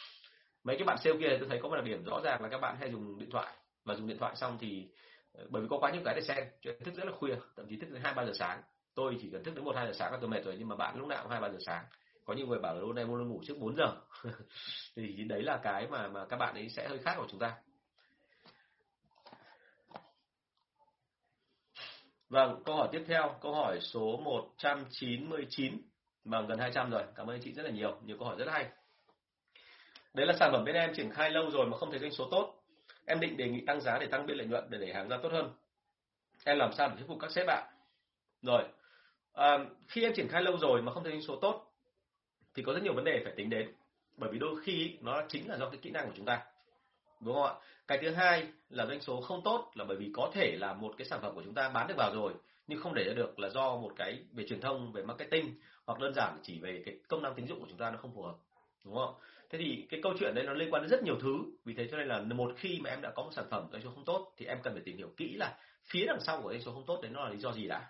Mấy cái bạn sale kia tôi thấy có một đặc điểm rõ ràng là các bạn hay dùng điện thoại và dùng điện thoại xong thì ờ, bởi vì có quá nhiều cái để xem thức rất là khuya thậm chí thức đến hai ba giờ sáng. Tôi chỉ cần thức đến một hai giờ sáng là tôi mệt rồi nhưng mà bạn lúc nào cũng hai ba giờ sáng. Có những người bảo là hôm nay muốn ngủ trước 4 giờ. Thì đấy là cái mà mà các bạn ấy sẽ hơi khác của chúng ta. Vâng, câu hỏi tiếp theo, câu hỏi số 199. Vâng, gần 200 rồi. Cảm ơn anh chị rất là nhiều, nhiều câu hỏi rất hay. Đấy là sản phẩm bên em triển khai lâu rồi mà không thấy doanh số tốt. Em định đề nghị tăng giá để tăng biên lợi nhuận để đẩy hàng ra tốt hơn. Em làm sao để thuyết phục các sếp ạ? Rồi, à, khi em triển khai lâu rồi mà không thấy doanh số tốt thì có rất nhiều vấn đề phải tính đến. Bởi vì đôi khi nó chính là do cái kỹ năng của chúng ta đúng không ạ? Cái thứ hai là doanh số không tốt là bởi vì có thể là một cái sản phẩm của chúng ta bán được vào rồi, nhưng không để ra được là do một cái về truyền thông, về marketing hoặc đơn giản chỉ về cái công năng tín dụng của chúng ta nó không phù hợp. Đúng không thế thì cái câu chuyện đấy nó liên quan đến rất nhiều thứ, vì thế cho nên là một khi mà em đã có một sản phẩm doanh số không tốt thì em cần phải tìm hiểu kỹ là phía đằng sau của doanh số không tốt đấy nó là lý do gì đã.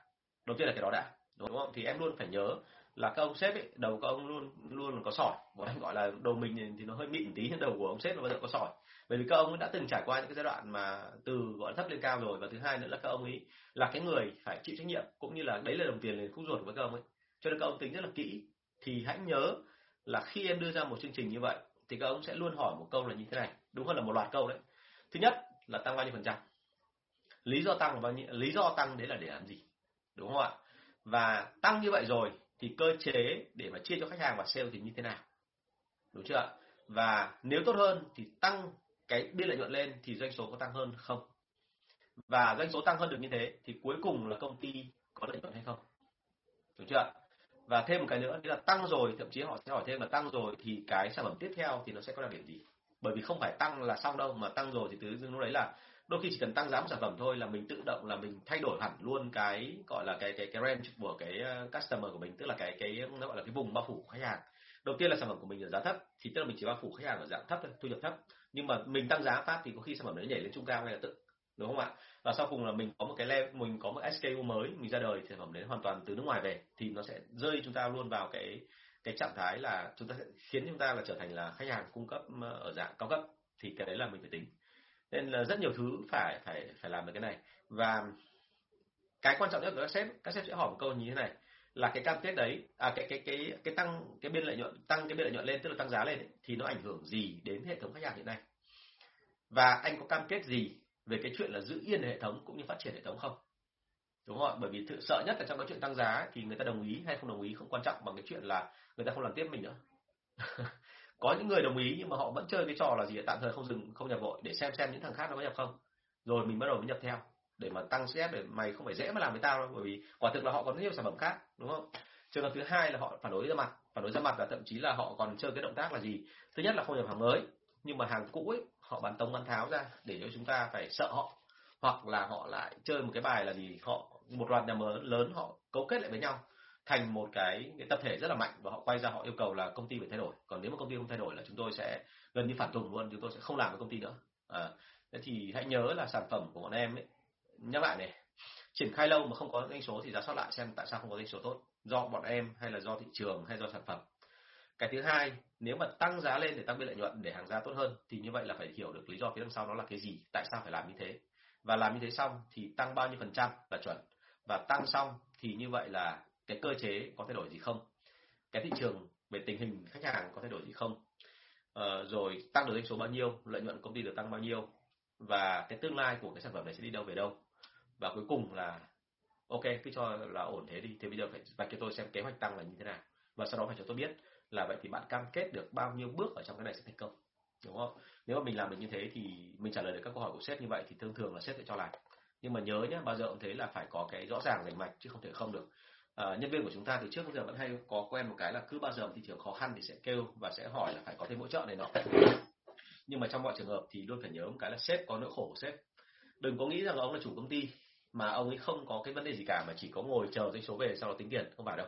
Đầu tiên là cái đó đã, đúng không? Thì em luôn phải nhớ là các ông sếp ấy, đầu các ông luôn luôn có sỏi. Bọn anh gọi là đầu mình thì nó hơi mịn tí nhưng đầu của ông sếp nó bao giờ có sỏi bởi vì các ông đã từng trải qua những cái giai đoạn mà từ gọi thấp lên cao rồi, và thứ hai nữa là các ông ấy là cái người phải chịu trách nhiệm, cũng như là đấy là đồng tiền lên khúc ruột của các ông ấy. Cho nên các ông tính rất là kỹ, thì hãy nhớ là khi em đưa ra một chương trình như vậy, thì các ông sẽ luôn hỏi một câu là như thế này, đúng hơn là một loạt câu đấy. Thứ nhất là tăng bao nhiêu phần trăm? Lý do tăng là bao nhiêu, lý do tăng đấy là để làm gì? Đúng không ạ? Và tăng như vậy rồi thì cơ chế để mà chia cho khách hàng và sale thì như thế nào? Đúng chưa ạ? Và nếu tốt hơn thì tăng cái biên lợi nhuận lên thì doanh số có tăng hơn không? Và doanh số tăng hơn được như thế thì cuối cùng là công ty có lợi nhuận hay không? Đúng chưa và thêm một cái nữa là tăng rồi, thậm chí họ sẽ hỏi thêm là tăng rồi thì cái sản phẩm tiếp theo thì nó sẽ có đặc điểm gì? Bởi vì không phải tăng là xong đâu, mà tăng rồi thì từ dưng lúc đấy là đôi khi chỉ cần tăng giá một sản phẩm thôi là mình tự động là mình thay đổi hẳn luôn cái, gọi là cái cái cái range của cái ờ, customer của mình, tức là cái cái, nó gọi là cái vùng bao phủ của khách hàng đầu tiên là sản phẩm của mình ở giá thấp, thì tức là mình chỉ bao phủ khách hàng ở dạng thấp thôi, thu nhập thấp. Nhưng mà mình tăng giá phát thì có khi sản phẩm đấy nhảy lên trung cao ngay lập tức, đúng không ạ? Và sau cùng là mình có một cái level, mình có một SKU mới, mình ra đời sản phẩm đấy hoàn toàn từ nước ngoài về, thì nó sẽ rơi chúng ta luôn vào cái cái trạng thái là chúng ta sẽ, khiến chúng ta là trở thành là khách hàng cung cấp ờ, ở dạng cao cấp. Thì cái đấy là mình phải tính. Nên là rất nhiều thứ phải phải phải làm được cái này. Và cái quan trọng nhất của các sếp các sếp sẽ hỏi một câu như thế này là cái cam kết đấy à cái cái cái cái tăng cái biên lợi nhuận tăng cái biên lợi nhuận lên tức là tăng giá lên ấy, thì nó ảnh hưởng gì đến hệ thống khách hàng hiện nay? Và anh có cam kết gì về cái chuyện là giữ yên hệ thống cũng như phát triển hệ thống không? Đúng không ạ bởi vì thực sợ nhất là trong cái chuyện tăng giá thì người ta đồng ý hay không đồng ý không quan trọng bằng cái chuyện là người ta không làm tiếp mình nữa. Có những người đồng ý nhưng mà họ vẫn chơi cái trò là gì tạm thời không dừng không nhập vội để xem xem những thằng khác nó có nhập không? Rồi mình bắt đầu mới nhập theo để mà tăng CS để mày không phải dễ mà làm với tao đâu bởi vì quả thực là họ còn rất nhiều sản phẩm khác đúng không? Trường hợp thứ hai là họ phản đối ra mặt phản đối ra mặt là thậm chí là họ còn chơi cái động tác là gì? Thứ nhất là không nhập hàng mới nhưng mà hàng cũ ấy họ bán tống bán tháo ra để cho chúng ta phải sợ họ hoặc là họ lại chơi một cái bài là gì họ một loạt nhà mới lớn họ cấu kết lại với nhau thành một cái, cái tập thể rất là mạnh và họ quay ra họ yêu cầu là công ty phải thay đổi. Còn nếu mà công ty không thay đổi là chúng tôi sẽ gần như phản tùng luôn chúng tôi sẽ không làm với công ty nữa. À, thế thì hãy nhớ là sản phẩm của bọn em ấy nhắc lại này triển khai lâu mà không có doanh số thì giả soát lại xem tại sao không có doanh số tốt do bọn em hay là do thị trường hay do sản phẩm. Cái thứ hai nếu mà tăng giá lên để tăng biên lợi nhuận để hàng giá tốt hơn thì như vậy là phải hiểu được lý do phía đằng sau nó là cái gì tại sao phải làm như thế. Và làm như thế xong thì tăng bao nhiêu phần trăm là chuẩn và tăng xong thì như vậy là cái cơ chế có thay đổi gì không cái thị trường về tình hình khách hàng có thay đổi gì không ờ, rồi tăng được doanh số bao nhiêu lợi nhuận công ty được tăng bao nhiêu và cái tương lai của cái sản phẩm này sẽ đi đâu về đâu và cuối cùng là ok cứ cho là ổn thế đi. Thì bây giờ phải vạch cho tôi xem kế hoạch tăng là như thế nào. Và sau đó phải cho tôi biết là vậy thì bạn cam kết được bao nhiêu bước ở trong cái này sẽ thành công. Đúng không? Nếu mà mình làm được như thế thì mình trả lời được các câu hỏi của sếp như vậy thì thường thường là sếp sẽ cho làm. Nhưng mà nhớ nhé bao giờ cũng thế là phải có cái rõ ràng rành mạch chứ không thể không được. À, nhân viên của chúng ta từ trước đến giờ vẫn hay có quen một cái là cứ bao giờ thị trường khó khăn thì sẽ kêu và sẽ hỏi là phải có thêm hỗ trợ này nọ. Nhưng mà trong mọi trường hợp thì luôn phải nhớ một cái là sếp có nỗi khổ của sếp. Đừng có nghĩ rằng ông là chủ công ty mà ông ấy không có cái vấn đề gì cả, mà chỉ có ngồi chờ doanh số về sau đó tính tiền, không phải đâu.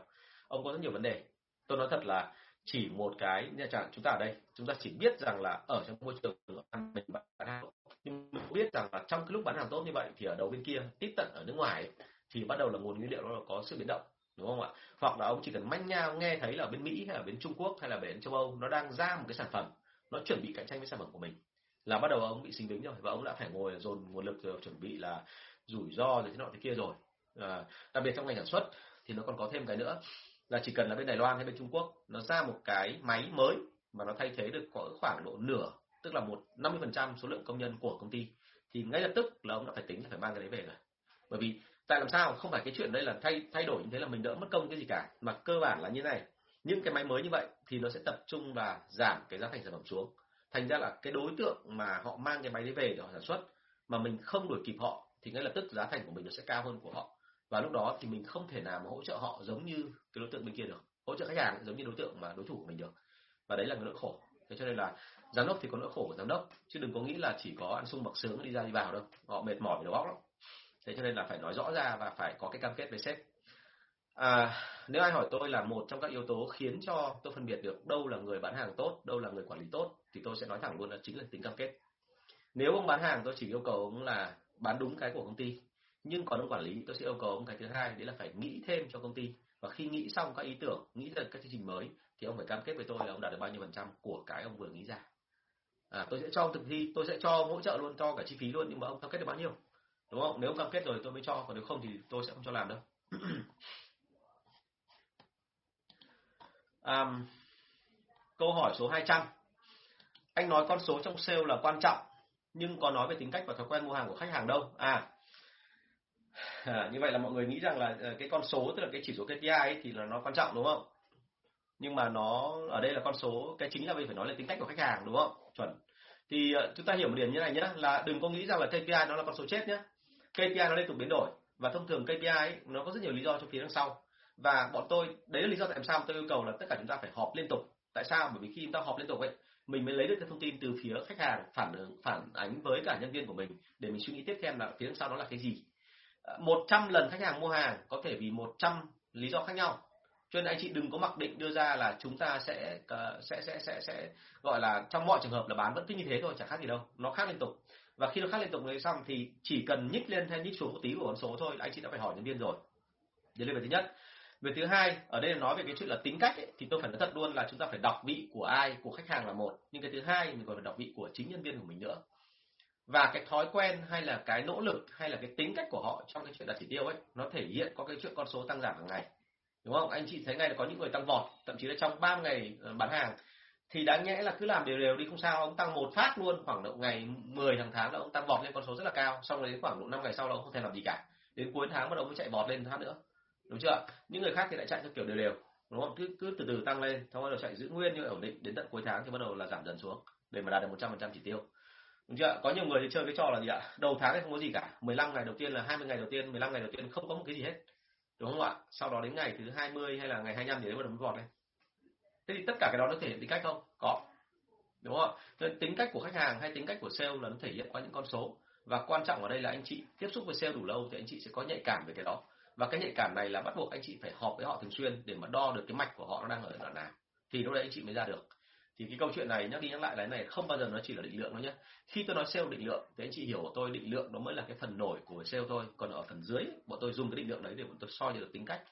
Ông có rất nhiều vấn đề. Tôi nói thật là chỉ một cái nhà chẳng chúng ta ở đây, chúng ta chỉ biết rằng là ở trong môi trường mình bán hàng nhưng mình biết rằng là trong cái lúc bán hàng tốt như vậy thì ở đầu bên kia, tiếp tận ở nước ngoài thì bắt đầu là nguồn nguyên liệu nó có sự biến động, đúng không ạ? Hoặc là ông chỉ cần manh nha nghe thấy là bên mỹ hay là bên trung quốc hay là bên châu âu nó đang ra một cái sản phẩm, nó chuẩn bị cạnh tranh với sản phẩm của mình, là bắt đầu ông bị sinh bính rồi và ông đã phải ngồi dồn nguồn lực rồi, chuẩn bị là rủi ro rồi thế nọ thế kia rồi. À, đặc biệt trong ngành sản xuất thì nó còn có thêm cái nữa là chỉ cần là bên Đài Loan hay bên Trung Quốc nó ra một cái máy mới mà nó thay thế được có khoảng độ nửa tức là một 50% số lượng công nhân của công ty thì ngay lập tức là ông đã phải tính là phải mang cái đấy về rồi. Bởi vì tại làm sao không phải cái chuyện đây là thay thay đổi như thế là mình đỡ mất công cái gì cả mà cơ bản là như này những cái máy mới như vậy thì nó sẽ tập trung và giảm cái giá thành sản phẩm xuống. Thành ra là cái đối tượng mà họ mang cái máy đấy về để họ sản xuất mà mình không đuổi kịp họ thì ngay lập tức giá thành của mình nó sẽ cao hơn của họ. Và lúc đó thì mình không thể nào mà hỗ trợ họ giống như cái đối tượng bên kia được. Hỗ trợ khách hàng giống như đối tượng mà đối thủ của mình được. Và đấy là cái nỗi khổ. Thế cho nên là giám đốc thì có nỗi khổ của giám đốc chứ đừng có nghĩ là chỉ có ăn sung mặc sướng đi ra đi vào đâu. Họ mệt mỏi đầu óc lắm. Thế cho nên là phải nói rõ ra và phải có cái cam kết với sếp. À, nếu ai hỏi tôi là một trong các yếu tố khiến cho tôi phân biệt được đâu là người bán hàng tốt đâu là người quản lý tốt thì tôi sẽ nói thẳng luôn là chính là tính cam kết. Nếu ông bán hàng tôi chỉ yêu cầu ông là bán đúng cái của công ty. Nhưng còn ông quản lý tôi sẽ yêu cầu ông cái thứ hai đấy là phải nghĩ thêm cho công ty. Và khi nghĩ xong các ý tưởng nghĩ ra các chương trình mới thì ông phải cam kết với tôi là ông đạt được bao nhiêu phần trăm của cái ông vừa nghĩ ra. À, tôi sẽ cho ông thực thi tôi sẽ cho ông hỗ trợ luôn cho cả chi phí luôn nhưng mà ông cam kết được bao nhiêu? Đúng không? Nếu ông cam kết rồi tôi mới cho còn nếu không thì tôi sẽ không cho làm đâu. À, câu hỏi số 200 anh nói con số trong sale là quan trọng nhưng có nói về tính cách và thói quen mua hàng của khách hàng đâu à À, như vậy là mọi người nghĩ rằng là ờ, cái con số tức là cái chỉ số KPI ấy, thì là nó quan trọng đúng không? Nhưng mà nó ở đây là con số cái chính là mình phải nói là tính cách của khách hàng đúng không? Chuẩn. Thì ờ, chúng ta hiểu một điểm như này nhé là đừng có nghĩ rằng là KPI nó là con số chết nhé. KPI nó liên tục biến đổi và thông thường KPI ấy, nó có rất nhiều lý do trong phía đằng sau. Và bọn tôi đấy là lý do tại sao tôi yêu cầu là tất cả chúng ta phải họp liên tục. Tại sao? Bởi vì khi chúng ta họp liên tục ấy mình mới lấy được cái thông tin từ phía khách hàng phản ứng, phản ánh với cả nhân viên của mình để mình suy nghĩ tiếp theo là phía sau đó là cái gì. À, 100 lần khách hàng mua hàng có thể vì 100 lý do khác nhau. Cho nên anh chị đừng có mặc định đưa ra là chúng ta sẽ à, sẽ sẽ sẽ sẽ gọi là trong mọi trường hợp là bán vẫn cứ như thế thôi, chẳng khác gì đâu. Nó khác liên tục. Và khi nó khác liên tục rồi xong thì chỉ cần nhích lên hay nhích xuống một tí của con số thôi, anh chị đã phải hỏi nhân viên rồi. Đấy là thứ nhất về thứ hai ở đây là nói về cái chuyện là tính cách ấy, thì tôi phải nói thật luôn là chúng ta phải đọc vị của ai của khách hàng là một. Nhưng cái thứ hai mình còn phải đọc vị của chính nhân viên của mình nữa. Và cái thói quen hay là cái nỗ lực hay là cái tính cách của họ trong cái chuyện đặt chỉ tiêu ấy nó thể hiện có cái chuyện con số tăng giảm hàng ngày. Đúng không? Anh chị thấy ngay là có những người tăng vọt thậm chí là trong 3 ngày ờ, bán hàng thì đáng nhẽ là cứ làm đều đều đi không sao ông tăng một phát luôn khoảng độ ngày 10 hàng tháng là ông tăng vọt lên con số rất là cao xong rồi đến khoảng độ 5 ngày sau là ông không thể làm gì cả. Đến cuối tháng bắt đầu mới chạy vọt lên phát nữa đúng chưa? Những người khác thì lại chạy theo kiểu đều đều, đúng không? Cứ cứ từ từ tăng lên, xong bắt đầu chạy giữ nguyên như ổn định, đến tận cuối tháng thì bắt đầu là giảm dần xuống để mà đạt được 100% chỉ tiêu. Đúng chưa? Có nhiều người thì chơi cái trò là gì ạ? Đầu tháng thì không có gì cả 15 ngày đầu tiên là 20 ngày đầu tiên 15 ngày đầu tiên không có một cái gì hết, đúng không ạ? Sau đó đến ngày thứ 20 hay là ngày 25 thì bắt đầu mới vọt lên. Thế thì tất cả cái đó nó thể hiện tính cách không? Có. Đúng không nên tính cách của khách hàng hay tính cách của sale là nó thể hiện qua những con số, và quan trọng ở đây là anh chị tiếp xúc với sale đủ lâu thì anh chị sẽ có nhạy cảm về cái đó và cái nhạy cảm này là bắt buộc anh chị phải họp với họ thường xuyên để mà đo được cái mạch của họ nó đang ở đoạn nào. Thì lúc đấy anh chị mới ra được. Thì cái câu chuyện này, nhắc đi nhắc lại, cái này không bao giờ nó chỉ là định lượng đâu nhé khi tôi nói sale định lượng, thì anh chị hiểu của tôi định lượng nó mới là cái phần nổi của sale thôi. Còn ở phần dưới, bọn tôi dùng cái định lượng đấy để bọn tôi soi được tính cách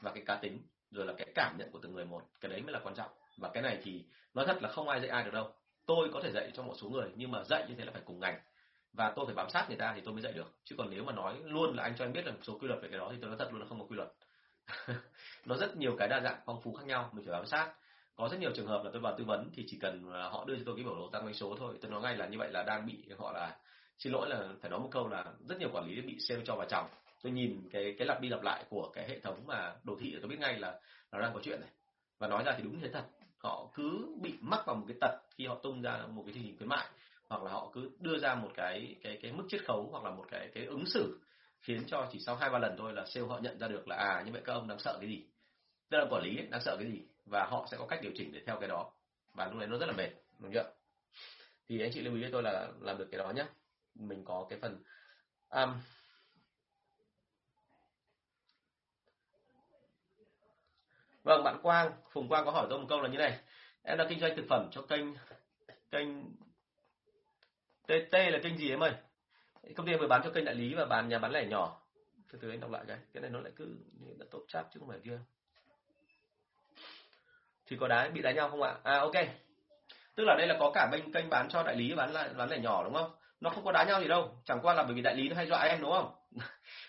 và cái cá tính, rồi là cái cảm nhận của từng người một. Cái đấy mới là quan trọng. Và cái này thì nói thật là không ai dạy ai được đâu. Tôi có thể dạy cho một số người, nhưng mà dạy như thế là phải cùng ngành và tôi phải bám sát người ta thì tôi mới dạy được. Chứ còn nếu mà nói luôn là anh cho em biết là một số quy luật về cái đó thì tôi nói thật luôn là không có quy luật. Nó rất nhiều cái đa dạng, phong phú khác nhau, mình phải bám sát. Có rất nhiều trường hợp là tôi vào tư vấn thì chỉ cần họ đưa cho tôi cái biểu đồ tăng doanh số thôi. Tôi nói ngay là như vậy là đang bị họ là xin lỗi là phải nói một câu là rất nhiều quản lý bị sale cho vào chồng. Tôi nhìn cái cái lặp đi lặp lại của cái hệ thống mà đồ thị tôi biết ngay là nó đang có chuyện này. Và nói ra thì đúng thế thật. Họ cứ bị mắc vào một cái tật khi họ tung ra một cái chương trình khuyến mại hoặc là họ cứ đưa ra một cái cái cái mức chiết khấu hoặc là một cái cái ứng xử khiến cho chỉ sau hai ba lần thôi là sale họ nhận ra được là à như vậy các ông đang sợ cái gì. Tức là quản lý ấy, đang sợ cái gì và họ sẽ có cách điều chỉnh để theo cái đó. Và lúc đấy nó rất là mệt đúng chưa? Thì anh chị lưu ý với tôi là làm được cái đó nhé mình có cái phần um, vâng bạn Quang Phùng Quang có hỏi tôi một câu là như này. Em đang kinh doanh thực phẩm cho kênh kênh TT là kênh gì em ơi? Công ty em vừa bán cho kênh đại lý và bán, nhà bán lẻ nhỏ. Từ từ anh đọc lại cái. Cái này nó lại cứ đã tốt chat chứ không phải kia. Thì có đá, bị đá nhau không ạ? À ok. Tức là đây là có cả bên kênh bán cho đại lý bán lại, bán lẻ nhỏ đúng không? Nó không có đá nhau gì đâu. Chẳng qua là bởi vì đại lý nó hay dọa em đúng không?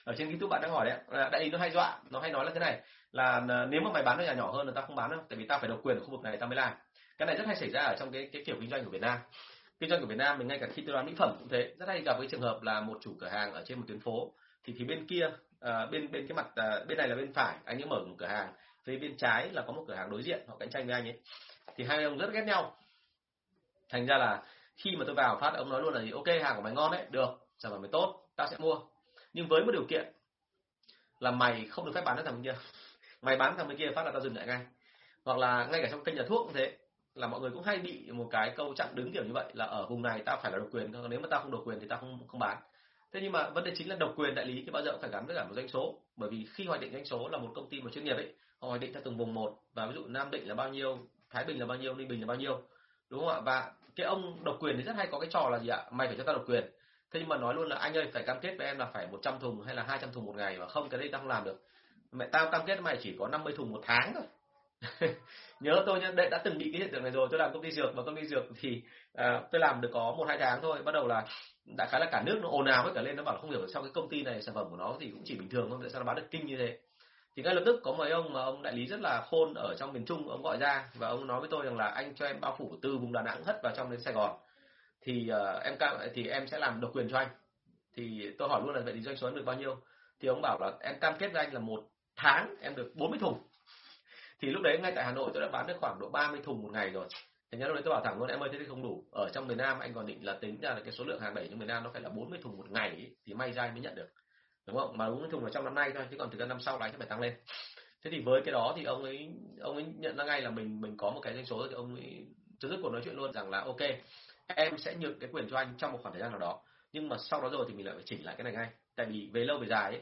Ở trên youtube bạn đang hỏi đấy à, đại lý nó hay dọa. Nó hay nói là thế này là nếu mà mày bán cho nhà nhỏ hơn là tao không bán đâu. Tại vì tao phải độc quyền ở khu vực này, tao mới làm. Cái này rất hay xảy ra ở trong cái cái kiểu kinh doanh của Việt Nam kinh doanh của Việt Nam mình ngay cả khi tôi bán mỹ phẩm cũng thế. Rất hay gặp cái trường hợp là một chủ cửa hàng ở trên một tuyến phố thì phía bên kia à, bên bên cái mặt à, bên này là bên phải anh ấy mở một cửa hàng. Phía bên trái là có một cửa hàng đối diện họ cạnh tranh với anh ấy. Thì hai ông rất ghét nhau. Thành ra là khi mà tôi vào phát ông nói luôn là gì? Ok hàng của mày ngon đấy được sản phẩm mày tốt tao sẽ mua. Nhưng với một điều kiện là mày không được phép bán cho thằng bên kia. Mày bán thằng bên kia phát là tao dừng lại ngay. Hoặc là ngay cả trong kênh nhà thuốc cũng thế là mọi người cũng hay bị một cái câu chặn đứng kiểu như vậy, là ở vùng này ta phải là độc quyền, còn nếu mà ta không độc quyền thì ta không không bán. Thế nhưng mà vấn đề chính là độc quyền đại lý thì bao giờ cũng phải gắn với cả một doanh số. Bởi vì khi hoạch định doanh số là một công ty một chuyên nghiệp ấy, họ hoạch định theo từng vùng một, và ví dụ nam định là bao nhiêu, thái bình là bao nhiêu, ninh bình là bao nhiêu, đúng không ạ? Và cái ông độc quyền thì rất hay có cái trò là gì ạ? Mày phải cho ta độc quyền. Thế nhưng mà nói luôn là anh ơi, phải cam kết với em là phải 100 thùng hay là 200 thùng một ngày mà không cái đây tao không làm được. Mẹ tao cam kết mày chỉ có 50 thùng một tháng thôi. nhớ tôi nhá đấy đã từng bị cái hiện tượng này rồi tôi làm công ty dược và công ty dược thì à, tôi làm được có một hai tháng thôi bắt đầu là đã khá là cả nước nó ồn ào hết cả lên nó bảo là không hiểu sao cái công ty này sản phẩm của nó thì cũng chỉ bình thường thôi tại sao nó bán được kinh như thế. Thì ngay lập tức có mấy ông mà ông đại lý rất là khôn ở trong miền Trung ông gọi ra và ông nói với tôi rằng là anh cho em bao phủ từ vùng Đà Nẵng hất vào trong đến Sài Gòn. Thì uh, em cam thì em sẽ làm độc quyền cho anh. Thì tôi hỏi luôn là vậy thì doanh số em được bao nhiêu? Thì ông bảo là em cam kết với anh là một tháng em được 40 thùng thì lúc đấy ngay tại Hà Nội tôi đã bán được khoảng độ 30 thùng một ngày rồi Thành ra lúc đấy tôi bảo thẳng luôn em ơi thế thì không đủ. Ở trong miền Nam anh còn định là tính ra là cái số lượng hàng đẩy trong miền Nam nó phải là 40 thùng một ngày ý, thì may ra anh mới nhận được. Đúng không? Mà 40 thùng là trong năm nay thôi chứ còn từ năm sau là anh sẽ phải tăng lên. Thế thì với cái đó thì ông ấy ông ấy nhận ra ngay là mình mình có một cái doanh số thì ông ấy chấm dứt cuộc nói chuyện luôn rằng là ok em sẽ nhượng cái quyền cho anh trong một khoảng thời gian nào đó nhưng mà sau đó rồi thì mình lại phải chỉnh lại cái này ngay tại vì về lâu về dài ấy,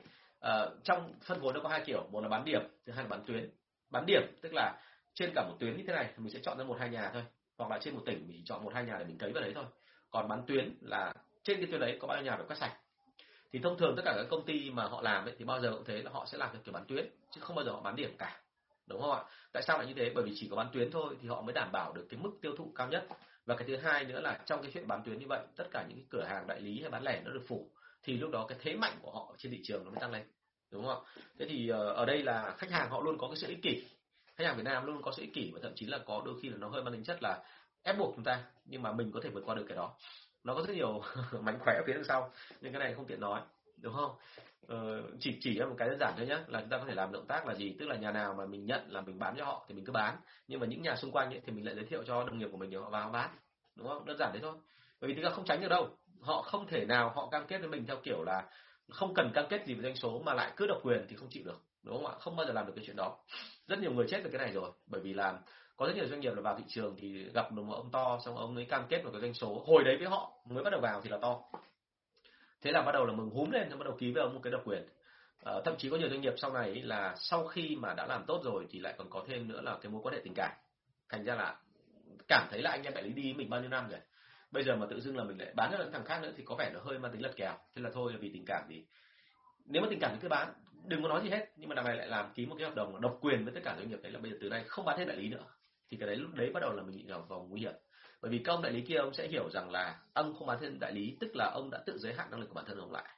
uh, trong phân phối nó có hai kiểu một là bán điểm thứ hai là bán tuyến bán điểm, tức là trên cả một tuyến như thế này thì mình sẽ chọn ra một hai nhà thôi, hoặc là trên một tỉnh mình chọn một hai nhà để mình cấy vào đấy thôi. Còn bán tuyến là trên cái tuyến đấy có bao nhiêu nhà phải quét sạch. Thì thông thường tất cả các công ty mà họ làm ấy, thì bao giờ cũng thế là họ sẽ làm theo kiểu bán tuyến, chứ không bao giờ họ bán điểm cả. Đúng không ạ? Tại sao lại như thế? Bởi vì chỉ có bán tuyến thôi thì họ mới đảm bảo được cái mức tiêu thụ cao nhất. Và cái thứ hai nữa là trong cái chuyện bán tuyến như vậy, tất cả những cái cửa hàng đại lý hay bán lẻ nó được phủ, thì lúc đó cái thế mạnh của họ trên thị trường nó mới tăng lên đúng không? Ạ thế thì ờ, ở đây là khách hàng họ luôn có cái sự ích kỷ. Khách hàng Việt Nam luôn có sự ích kỷ và thậm chí là có đôi khi là nó hơi mang tính chất là ép buộc chúng ta nhưng mà mình có thể vượt qua được cái đó. Nó có rất nhiều mánh khóe ở phía đằng sau nhưng cái này không tiện nói đúng không? Ờ, chỉ chỉ một cái đơn giản thôi nhé là chúng ta có thể làm động tác là gì? Tức là nhà nào mà mình nhận là mình bán cho họ thì mình cứ bán nhưng mà những nhà xung quanh ấy, thì mình lại giới thiệu cho đồng nghiệp của mình để họ vào bán đúng không? Đơn giản thế thôi. Bởi vì chúng ta không tránh được đâu. Họ không thể nào họ cam kết với mình theo kiểu là không cần cam kết gì về doanh số mà lại cứ độc quyền thì không chịu được đúng không ạ? Không bao giờ làm được cái chuyện đó. Rất nhiều người chết về cái này rồi bởi vì là có rất nhiều doanh nghiệp là vào thị trường thì gặp được một ông to xong ông ấy cam kết một cái doanh số hồi đấy với họ mới bắt đầu vào thì là to. Thế là bắt đầu là mừng húm lên xong bắt đầu ký với ông một cái độc quyền. À, thậm chí có nhiều doanh nghiệp sau này là sau khi mà đã làm tốt rồi thì lại còn có thêm nữa là cái mối quan hệ tình cảm. Thành ra là cảm thấy là anh em đại lý đi mình bao nhiêu năm rồi bây giờ mà tự dưng là mình lại bán cho những thằng khác nữa thì có vẻ nó hơi mang tính lật kèo. Thế là thôi là vì tình cảm thì nếu mà tình cảm thì cứ bán. Đừng có nói gì hết, nhưng mà đằng này lại làm ký một cái hợp đồng độc quyền với tất cả doanh nghiệp đấy là bây giờ từ nay không bán hết đại lý nữa. Thì cái đấy lúc đấy bắt đầu là mình bị vào vòng nguy hiểm. Bởi vì các ông đại lý kia ông sẽ hiểu rằng là ông không bán thêm đại lý, tức là ông đã tự giới hạn năng lực của bản thân ông lại.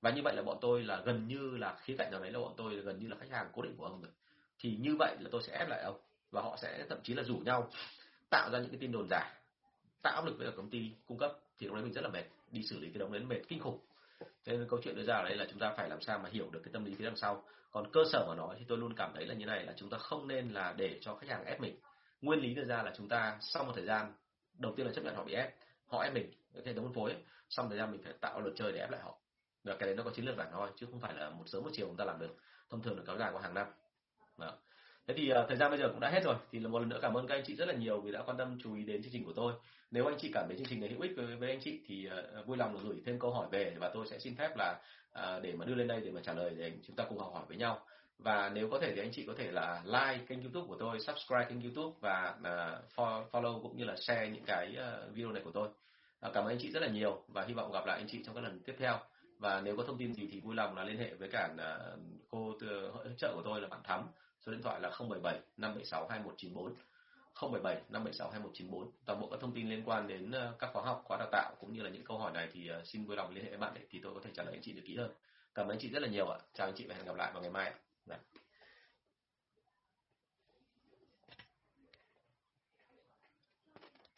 Và như vậy là bọn tôi là gần như là khía cạnh nào đấy là bọn tôi là gần như là khách hàng cố định của ông rồi. Thì như vậy là tôi sẽ ép lại ông và họ sẽ thậm chí là rủ nhau tạo ra những cái tin đồn giả tạo áp lực với cả công ty cung cấp thì lúc đấy mình rất là mệt, đi xử lý cái đống đấy mệt kinh khủng. Thế nên câu chuyện đưa ra ở đây là chúng ta phải làm sao mà hiểu được cái tâm lý phía đằng sau. Còn cơ sở mà nói thì tôi luôn cảm thấy là như này, là chúng ta không nên là để cho khách hàng ép mình. Nguyên lý đưa ra là chúng ta sau một thời gian, đầu tiên là chấp nhận họ bị ép, họ ép mình cái hệ thống phân phối, xong thời gian mình phải tạo luật chơi để ép lại họ. Và cái đấy nó có chiến lược bản thôi, chứ không phải là một sớm một chiều chúng ta làm được. Thông thường là kéo dài qua hàng năm. Đó thế thì uh, thời gian bây giờ cũng đã hết rồi. Thì một lần nữa cảm ơn các anh chị rất là nhiều vì đã quan tâm chú ý đến chương trình của tôi. Nếu anh chị cảm thấy chương trình này hữu ích với, với anh chị thì uh, vui lòng gửi thêm câu hỏi về và tôi sẽ xin phép là uh, để mà đưa lên đây để mà trả lời để chúng ta cùng học hỏi với nhau. Và nếu có thể thì anh chị có thể là like kênh youtube của tôi subscribe kênh youtube và uh, follow cũng như là share những cái uh, video này của tôi. Uh, cảm ơn anh chị rất là nhiều và hy vọng gặp lại anh chị trong các lần tiếp theo. Và nếu có thông tin gì thì vui lòng là liên hệ với cả uh, cô hỗ trợ của tôi là bạn thắm số điện thoại là 077 576 2194 077 576 2194 toàn bộ các thông tin liên quan đến ờ, các khóa học, khóa đào tạo cũng như là những câu hỏi này thì ờ, xin vui lòng liên hệ với bạn để thì tôi có thể trả lời anh chị được kỹ hơn. Cảm ơn anh chị rất là nhiều ạ. Chào anh chị và hẹn gặp lại vào ngày mai ạ.